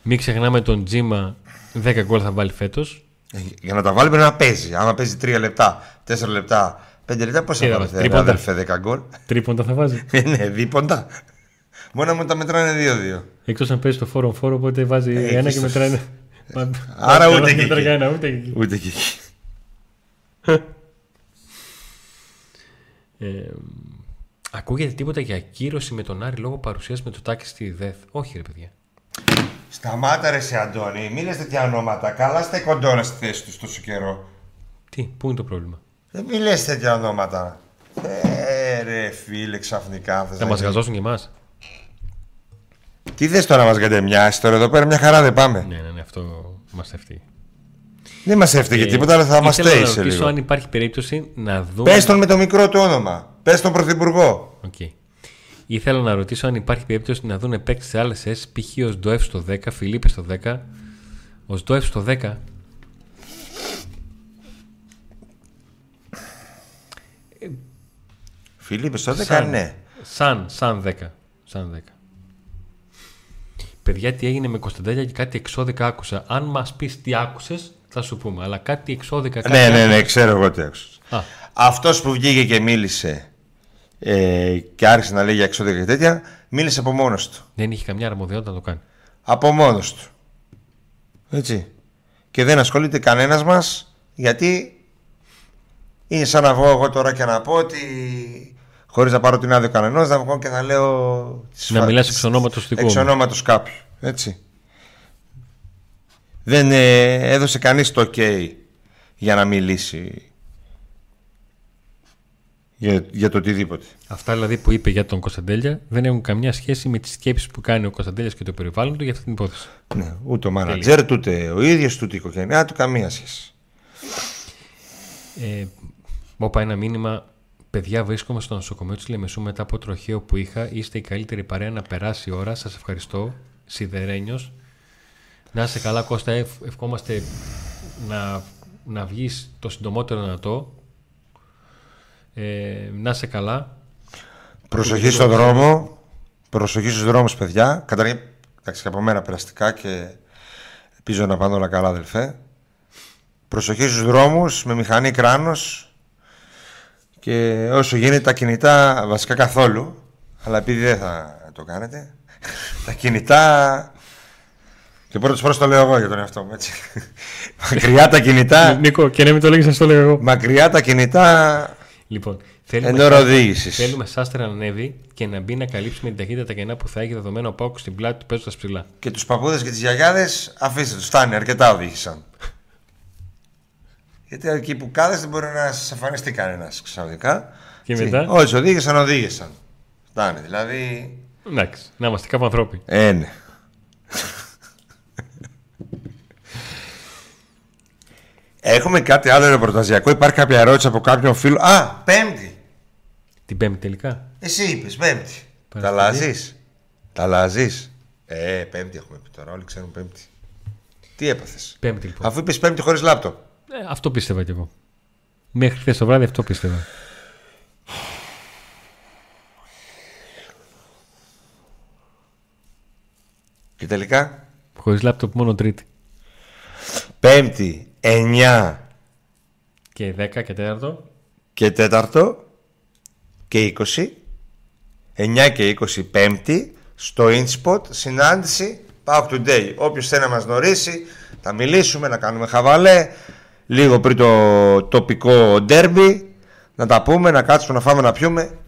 A: Μην ξεχνάμε τον Τζίμα 10 γκολ θα βάλει φέτος.
B: Ε, Για να τα βάλει πρέπει να παίζει. Άμα παίζει 3 λεπτά, 4 λεπτά, 5 λεπτά, πώς θα
A: Τι θα
B: βάλει
A: βάζει, τρίποντα.
B: αδερφέ 10 γκολ;
A: Τρίποντα θα βάζει.
B: Ε, ναι, δίποντα. Μόνο μου τα μετράνε 2-2.
A: Εκτός αν παίζει το φόρο φόρο, οπότε βάζει
B: Ε,
A: ένα
B: εκεί
A: και
B: στο-
A: μετράει. Μα-
B: Άρα
A: καλά,
B: ούτε
A: δεν
B: και
A: μετράει
B: εκεί.
A: κανένα, ούτε και εκεί.
B: Ούτε και εκεί.
A: Ε, ακούγεται τίποτα για ακύρωση με τον Άρη λόγω παρουσίας με το τάκι στη ΔΕΘ. Όχι, ρε παιδιά.
B: Σταμάτα ρε σε Αντώνη, μην λες τέτοια ονόματα. Καλά στα κοντόνα στη θέση τους τόσο καιρό.
A: Τι, πού είναι το πρόβλημα;
B: Δεν μη λες τέτοια ονόματα. Ε, ρε φίλε, ξαφνικά. θες
A: Θα
B: να
A: μας
B: γίνεις.
A: γαζώσουν και εμάς.
B: Τι θες τώρα να μας κατεμοιάσεις τώρα εδώ πέρα; Μια χαρά δεν πάμε.
A: Ναι, ναι, ναι, αυτό μας ευτεί.
B: Δεν μας έφταιγε τίποτα αλλά θα μας
A: Ε, Ήθελα
B: στέει
A: να
B: σε
A: ρωτήσω
B: λίγο.
A: αν υπάρχει περίπτωση να δούμε.
B: Πες τον με το μικρό του όνομα. Πες τον πρωθυπουργό.
A: Οκ. Ήθελα να ρωτήσω αν υπάρχει περίπτωση να δουν παίκτη σε άλλες S, π.χ. ο Σντοεφ στο 10, Φιλίππες στο 10. Ο Σντοεφ στο 10.
B: Φιλίππες στο 10
A: Σαν.
B: ναι.
A: Σαν, σαν 10. Σαν 10. Παιδιά, τι έγινε με Κωνσταντέλια και κάτι εξώδικα άκουσα. Αν μας πεις τι άκουσες, θα σου πούμε. Αλλά κάτι εξώδικα. Κάτι
B: Ναι, ναι, ναι,
A: άκουσες.
B: ξέρω εγώ τι άκουσες.
A: Α,
B: Αυτός που βγήκε και μίλησε ε, και άρχισε να λέει για εξώδικα και τέτοια, μίλησε από μόνος του.
A: δεν είχε καμιά αρμοδιότητα να το κάνει.
B: Από μόνος του. Έτσι. Και δεν ασχολείται κανένας μας γιατί είναι σαν να βγω εγώ τώρα και να πω ότι χωρίς να πάρω την άδεια κανενός να βγω και να λέω τις
A: Να
B: φα-
A: μιλάς
B: τις-
A: εξ ονόματος δικού
B: εξ
A: μου.
B: ονόματος κάποιου. Έτσι. Δεν ε, έδωσε κανείς το ok για να μιλήσει για, για το οτιδήποτε.
A: Αυτά δηλαδή που είπε για τον Κωνσταντέλια δεν έχουν καμιά σχέση με τις σκέψεις που κάνει ο Κωνσταντέλιας και το περιβάλλον του για αυτή την υπόθεση.
B: Ναι, ούτε ο μάνατζερ, ούτε ο ίδιος, ούτε η οικογένειά του, καμία σχέση.
A: Ε, μου είπα ένα μήνυμα. Παιδιά, βρίσκομαι στο νοσοκομείο της Λεμεσού μετά από τροχαίο που είχα. Είστε η καλύτερη παρέα να περάσει η ώρα. Σας ευχαριστώ. Σιδερένιος. Να είσαι καλά, Κώστα. Ευ- ευχόμαστε να, να βγεις το συντομότερο δυνατό. Ε, να είσαι καλά.
B: Προσοχή στον δρόμο. Προσοχή στους δρόμους, παιδιά. Καταρχήν, εντάξει, και από μένα περαστικά και ελπίζω να πάνε όλα καλά, αδελφέ. Προσοχή στους δρόμους, με μηχανή κράνος και όσο γίνεται τα κινητά, βασικά καθόλου, αλλά επειδή δεν θα το κάνετε, τα κινητά... Και πρώτος φοράς το λέω εγώ για τον εαυτό μου, έτσι. Μακριά τα κινητά,
A: Νίκο, και να μην το λέγεις, σα το λέω εγώ.
B: μακριά τα κινητά
A: Λοιπόν, θέλουμε,
B: εν ώρα οδήγησης.
A: θέλουμε Σάστρα να ανέβει και να μπει να καλύψει με την ταχύτητα τα κενά που θα έχει δεδομένο ο Πάουκ στην πλάτη του παίζοντας ψηλά.
B: Και τους παππούδες και τις γιαγιάδες αφήστε τους, φτάνει, αρκετά οδήγησαν. Γιατί εκεί που κάθεστε δεν μπορεί να σας εμφανιστεί κανένας ξαφνικά.
A: Και
B: Έτσι,
A: μετά;
B: Όσοι οδήγησαν, οδήγησαν. Φτάνει, δηλαδή...
A: Εντάξει, να είμαστε κάπου ανθρώποι.
B: Ε, ναι. Έχουμε κάτι άλλο ρεπορταζιακό. Υπάρχει κάποια ερώτηση από κάποιον φίλο; Α, Πέμπτη.
A: Την Πέμπτη τελικά;
B: Εσύ είπες Πέμπτη. Τα
A: Παρασκευή.
B: αλλάζεις; Τα αλλάζεις; Ε, Πέμπτη έχουμε πει τώρα. Όλοι ξέρουν Πέμπτη. Τι έπαθες;
A: Πέμπτη λοιπόν.
B: Αφού είπες Πέμπτη χωρίς λάπτοπ.
A: Ε, αυτό πίστευα κι εγώ. Μέχρι χθες το βράδυ αυτό πίστευα.
B: Και τελικά;
A: Χωρίς λάπτοπ μόνο Τρίτη.
B: Πέμπτη, 9
A: Και 10 και 4.
B: και 4 και 20. 9 και 20 Πέμπτη στο InSpot συνάντηση Pauk Today. Όποιος θέλει να μας γνωρίσει, θα μιλήσουμε, να κάνουμε χαβαλέ. Λίγο πριν το τοπικό ντέρμπι, να τα πούμε, να κάτσουμε, να φάμε, να πιούμε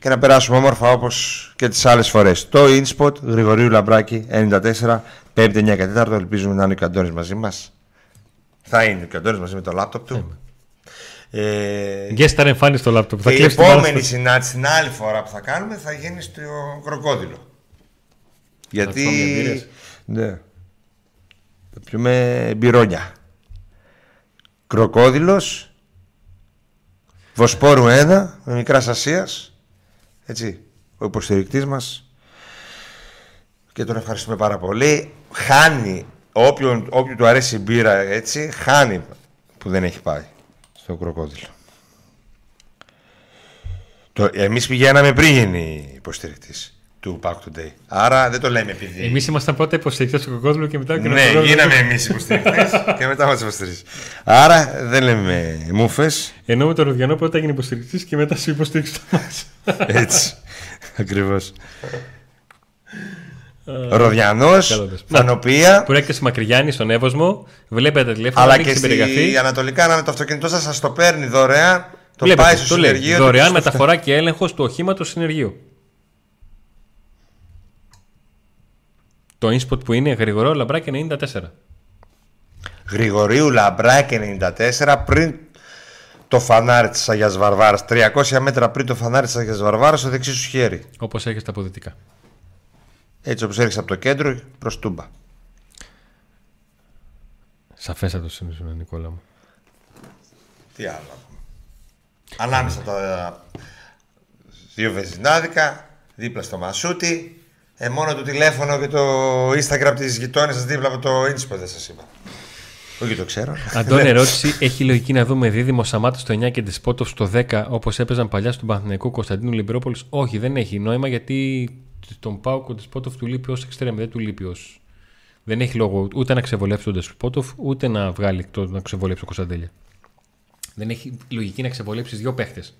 B: και να περάσουμε όμορφα όπως και τις άλλες φορές. Το InSpot, Γρηγορίου Λαμπράκη, 94, 5, 9 και 4. Ελπίζουμε να είναι ο Καντώνης μαζί μας. Θα είναι ο Καντώνης μαζί με το λάπτοπ του. Ε,
A: Γκέσταρ εμφάνιση στο λάπτοπ. Θα
B: και η
A: κλέψεις την
B: επόμενη
A: παράσταση.
B: συνάντηση, την άλλη φορά που θα κάνουμε, θα γίνει στο κροκόδιλο. Γιατί.
A: φάμε εμπειρίες.
B: Ναι. Θα πιούμε μπυρόνια. Κροκόδιλος Βοσπόρου 1 με μικράς Ασίας. Έτσι. Ο υποστηρικτής μας. Και τον ευχαριστούμε πάρα πολύ. Χάνει. Όποιον, όποιον του αρέσει η μπύρα έτσι, χάνει που δεν έχει πάει στο κροκόδιλο. Το, εμείς πηγαίναμε πριν γίνει υποστηρικτής του Pack Today. Άρα δεν το λέμε επειδή...
A: Εμείς ήμασταν πρώτα υποστηρικτές του κοκκόδουλου και μετά και
B: Ναι, γίναμε εμείς υποστηρικτές και μετά μας υποστηρίζει. Άρα δεν λέμε μούφες,
A: Ενώ με τον Ρουδιανό πρώτα έγινε υποστηρικτής και μετά σου υποστήριξε το μας.
B: έτσι. Ακριβώς. Ροδιανός, Φανοπία.
A: Προέκταση Μακριγιάννη στον Εύωσμο. Βλέπετε τα τηλέφωνα.
B: Αλλά και στη Ανατολικά, να με το αυτοκίνητό σας σας το παίρνει δωρεάν. Το Βλέπετε, πάει στο το συνεργείο.
A: Δωρεάν μεταφορά και έλεγχος του οχήματος συνεργείου. Το inspot που είναι γρηγορό λαμπράκι 94.
B: Γρηγορίου λαμπράκι 94 πριν το φανάρι της Αγίας Βαρβάρας. 300 μέτρα πριν το φανάρι της Αγίας Βαρβάρας στο δεξί σου χέρι.
A: Όπως έχεις τα αποδυτικά.
B: Έτσι όπως έρχεσαι από το κέντρο προς τούμπα.
A: Σαφέστατο είναι Νικόλα μου.
B: Τι άλλο. Ανάμεσα τα δύο βεζινάδικα, δίπλα στο Μασούτι, ε, μόνο το τηλέφωνο και το Instagram της γειτόνιας σας δίπλα από το Inspo δεν σας είπα. Όχι, το ξέρω.
A: Αντώνη, ερώτηση. Έχει λογική να δούμε δίδυμο Σαμάτα στο 9 και Ντεσπότοφ στο 10 όπως έπαιζαν παλιά στον Παναθηναϊκό Κωνσταντίνου Λιμπρόπολη. Όχι, δεν έχει νόημα γιατί τον Πάουκ ο Ντεσπότοφ του λείπει ως εξτρέμ. Δεν του λείπει ω. Δεν έχει λόγο ούτε να ξεβολέψει τον Ντεσπότοφ ούτε να βγάλει εκτό να ξεβολέψει τον Κωνσταντέλια. Δεν έχει λογική να ξεβολέψεις δύο παίχτες.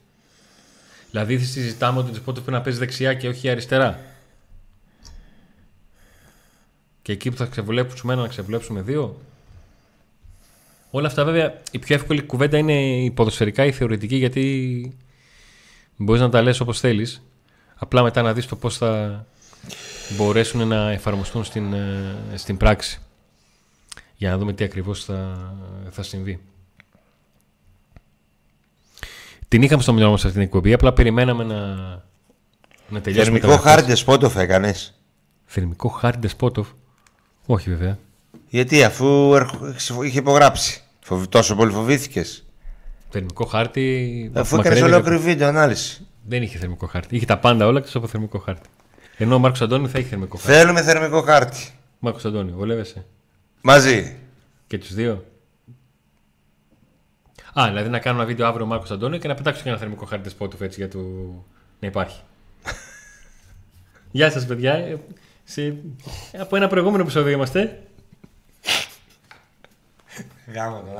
A: Δηλαδή συζητάμε ότι ο Ντεσπότοφ πρέπει να παίζει δεξιά και όχι αριστερά. Και εκεί που θα ξεβολέψουμε ένα να ξεβολέψουμε δύο. Όλα αυτά βέβαια η πιο εύκολη κουβέντα είναι η ποδοσφαιρικά ή θεωρητική γιατί μπορείς να τα λες όπως θέλεις απλά μετά να δεις το πώς θα μπορέσουν να εφαρμοστούν στην, ε, στην πράξη για να δούμε τι ακριβώς θα, θα συμβεί. Την είχαμε στο μυαλό μας αυτή την εκπομπή, απλά περιμέναμε να, να τελειώσουμε.
B: Θερμικό χάρτη Δεσπότοφ έκανες.
A: Θερμικό χάρτη Δεσπότοφ. Όχι βέβαια.
B: Γιατί αφού είχε υπογράψει. Τόσο πολύ φοβήθηκες.
A: Θερμικό χάρτη.
B: Αφού έκανες ολόκληρη βίντεο ανάλυση.
A: Δεν είχε θερμικό χάρτη. Είχε τα πάντα όλα εκτός από θερμικό χάρτη. Ενώ ο Μάρκος Αντώνη θα έχει θερμικό χάρτη.
B: Θέλουμε θερμικό χάρτη.
A: Μάρκος Αντώνη, βολεύεσαι.
B: Μαζί.
A: Και τους δύο. Α, δηλαδή να κάνω ένα βίντεο αύριο ο Μάρκος Αντώνη και να πετάξω και ένα θερμικό χάρτη σπότου έτσι για το να υπάρχει. Γεια σας, παιδιά. Ε, σε... Από ένα προηγούμενο επεισόδιο είμαστε.
B: Γάμα τον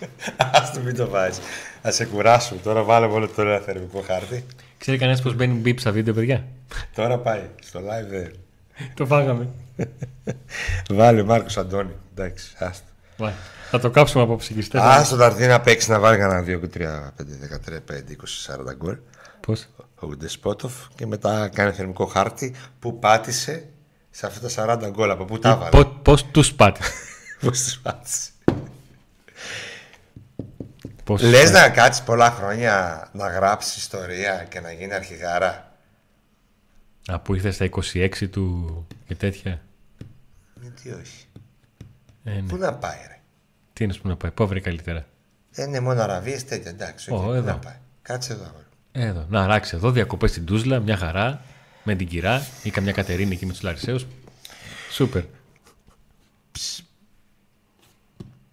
B: άστο. Ε, άστο μην το βάζεις. Α σε κουράσουμε. Τώρα βάλε όλο το ένα θερμικό χάρτη.
A: Ξέρει κανένας πώς μπαίνει μπίπ στα βίντεο, παιδιά;
B: Τώρα πάει. Στο live δεν.
A: το φάγαμε.
B: Βάλε Μάρκος Αντώνη. Εντάξει, άστο.
A: Θα το κάψουμε από ψυχιστέ.
B: Άστο να έρθει να παίξει να βάλει κανένα 2, 3, 5, 13, 5, 20, 40 γκολ.
A: Πώς;
B: Ο Ντεσπότοφ και μετά κάνει θερμικό χάρτη που πάτησε σε αυτά τα 40 γκολ. Από πού τα ε, βάλε.
A: Πώς τους πάτησε;
B: Πώς τους πάτησε. Λες να κάτσεις πολλά χρόνια να γράψεις ιστορία και να γίνει αρχηγάρα;
A: Α, που ήρθες στα 26 του και τέτοια.
B: Γιατί όχι. Ε, ναι. Πού να πάει, ρε;
A: Τι είναι που να πάει, πού βρει καλύτερα.
B: Δεν είναι μόνο Αραβίες τέτοια, εντάξει. Όχι, εδώ. Να πάει. Κάτσε εδώ.
A: Εδώ. Να ράξει εδώ, διακοπές στην Τούσλα, μια χαρά, με την κυρά ή καμιά Κατερίνη εκεί με τους Λαρισαίους. Σούπερ.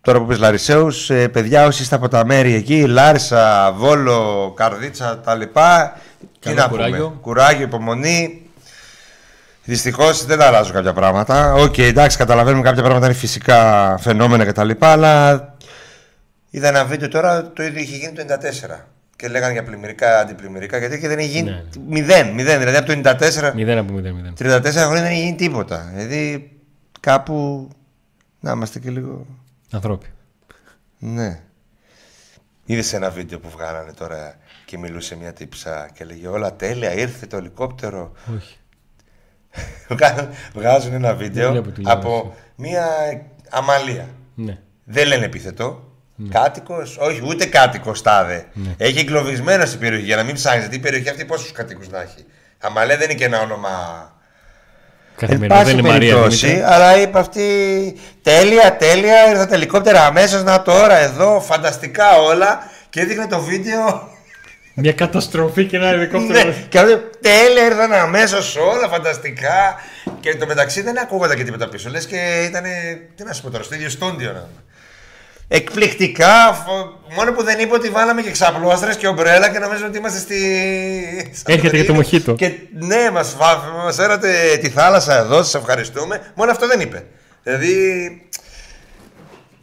B: Τώρα που πες Λαρισαίους, ε, παιδιά όσοι είστε από τα μέρη εκεί, Λάρισα, Βόλο, Καρδίτσα, τα λοιπά, τι να κουράγιο. πούμε, κουράγιο, υπομονή. Δυστυχώς δεν αλλάζουν κάποια πράγματα. OK, okay, εντάξει, καταλαβαίνουμε κάποια πράγματα είναι φυσικά φαινόμενα κτλ. Αλλά είδα ένα βίντεο τώρα, το ίδιο είχε γίνει το 94. Και λέγανε για πλημμυρικά, αντιπλημμυρικά, γιατί και δεν είχε γίνει. Ναι, ναι. Μηδέν, μηδέν. Δηλαδή από το 94.
A: Μηδέν από μηδέν, μηδέν. 34
B: χρόνια δεν είχε γίνει τίποτα. Δηλαδή κάπου. Να είμαστε και λίγο.
A: Ανθρώποι.
B: Ναι. Είδες ένα βίντεο που βγάλανε τώρα και μιλούσε μια τύψα και λέγε Όλα τέλεια, ήρθε το ελικόπτερο.
A: Όχι.
B: Βγάζουν ένα βίντεο από μια αμαλία.
A: Ναι.
B: Δεν λένε επιθετό. Ναι. Κάτοικος, όχι, ούτε κάτοικος τάδε. Ναι. Έχει εγκλωβισμένο στην περιοχή για να μην ψάχνεις. Γιατί η περιοχή αυτή πόσους κατοίκους να έχει. Αμαλία δεν είναι και ένα όνομα
A: Καθημερινά δεν είναι Μαρία
B: Αλλά είπε αυτή τέλεια, τέλεια, ήρθα τα ελικόπτερα αμέσως να τώρα εδώ, φανταστικά όλα και έδειχνε το βίντεο.
A: Μια καταστροφή και ένα ελικόπτερο.
B: ναι, και αυτό τέλεια, ήρθαν αμέσως όλα, φανταστικά. Και το μεταξύ δεν ακούγονταν και τίποτα πίσω. Λες και ήταν. Τι να σου πω τώρα, στο ίδιο στόντιο Εκπληκτικά, μόνο που δεν είπε ότι βάλαμε και ξαπλώστρες και ομπρέλα και νομίζω ότι είμαστε στη.
A: Έρχεται και το μοχίτο.
B: Και ναι, μας μας έρατε τη θάλασσα εδώ, σας ευχαριστούμε. Μόνο αυτό δεν είπε. Δηλαδή.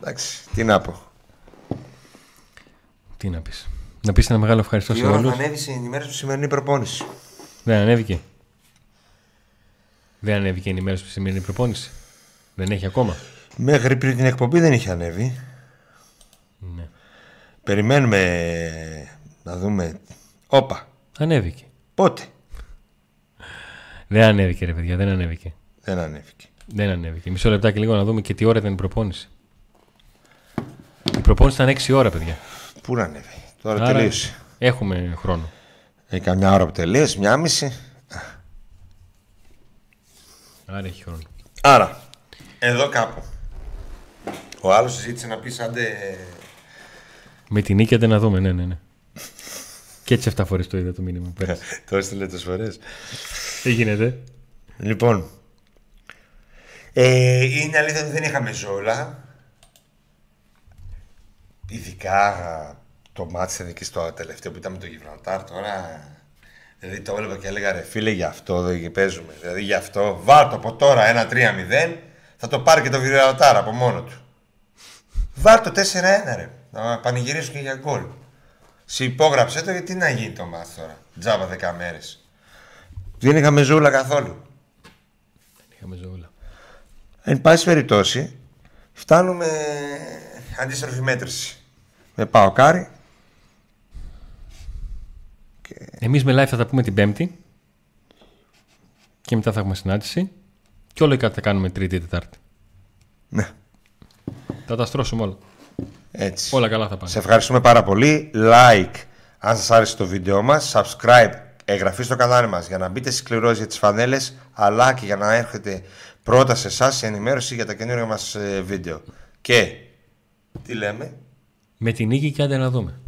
B: Εντάξει, τι να πω.
A: Τι να πεις. Να πεις ένα μεγάλο ευχαριστώ
B: Η
A: σε
B: ώρα
A: όλους.
B: θα ανέβει η ενημέρωση του σημερινή προπόνηση.
A: Δεν ανέβηκε. Δεν ανέβηκε η ενημέρωση στη σημερινή προπόνηση. Δεν έχει ακόμα.
B: Μέχρι πριν την εκπομπή δεν είχε ανέβει.
A: Ναι.
B: Περιμένουμε να δούμε. Όπα.
A: Ανέβηκε.
B: Πότε;
A: Δεν ανέβηκε, ρε παιδιά, δεν ανέβηκε.
B: Δεν ανέβηκε.
A: Δεν ανέβηκε. Μισό λεπτάκι λίγο να δούμε και τι ώρα ήταν η προπόνηση. Η προπόνηση ήταν 6 ώρα, παιδιά.
B: Πού να ανέβει; Τώρα
A: Άρα
B: τελείωσε.
A: Έχουμε χρόνο.
B: Έχει καμιά ώρα που τελείωσε, μια μισή.
A: Άρα έχει χρόνο.
B: Άρα, εδώ κάπου. Ο άλλος ζήτησε να πεις άντε.
A: Με την νίκη να δούμε, ναι, ναι, ναι. Και έτσι 7 φορές το είδα το μήνυμα. πέρασε.
B: Το έστειλε τόσες φορές.
A: Τι γίνεται;
B: Λοιπόν. Ε, είναι αλήθεια ότι δεν είχαμε ζόλα. Ειδικά το μάτι εκεί στο τελευταίο που ήταν με το Γιβραλτάρ τώρα. Δηλαδή το έβλεπα και έλεγα ρε φίλε γι' αυτό δεν παίζουμε. Δηλαδή γι' αυτό βάλ το από τώρα ένα 3-0 θα το πάρει και το Γιβραλτάρ από μόνο του. Βάλ το 4-1 ρε. Να πανηγυρίσουν και για γκολ. Συμπόγραψε το γιατί να γίνει το μάτι τώρα; Τζάμπα 10 μέρες. Δεν είχαμε ζούλα καθόλου.
A: Είχαμε ζώουλα.
B: Εν πάση περιπτώσει, φτάνουμε αντίστροφη μέτρηση. Με πάω κάρι.
A: Εμείς με live θα τα πούμε την Πέμπτη. Και μετά θα έχουμε συνάντηση. Και όλο κάτι θα κάνουμε Τρίτη Τετάρτη.
B: Ναι,
A: Θα τα στρώσουμε όλα.
B: Έτσι.
A: Όλα καλά θα πάνε.
B: Σε ευχαριστούμε πάρα πολύ. Like αν σας άρεσε το βίντεο μας. Subscribe, εγγραφή στο κανάλι μας για να μπείτε στις κληρώσεις για τις φανέλες αλλά και για να έρχεται πρώτα σε εσάς η ενημέρωση για τα καινούργια μας ε, βίντεο. Και τι λέμε,
A: Με την νίκη και άντε να δούμε.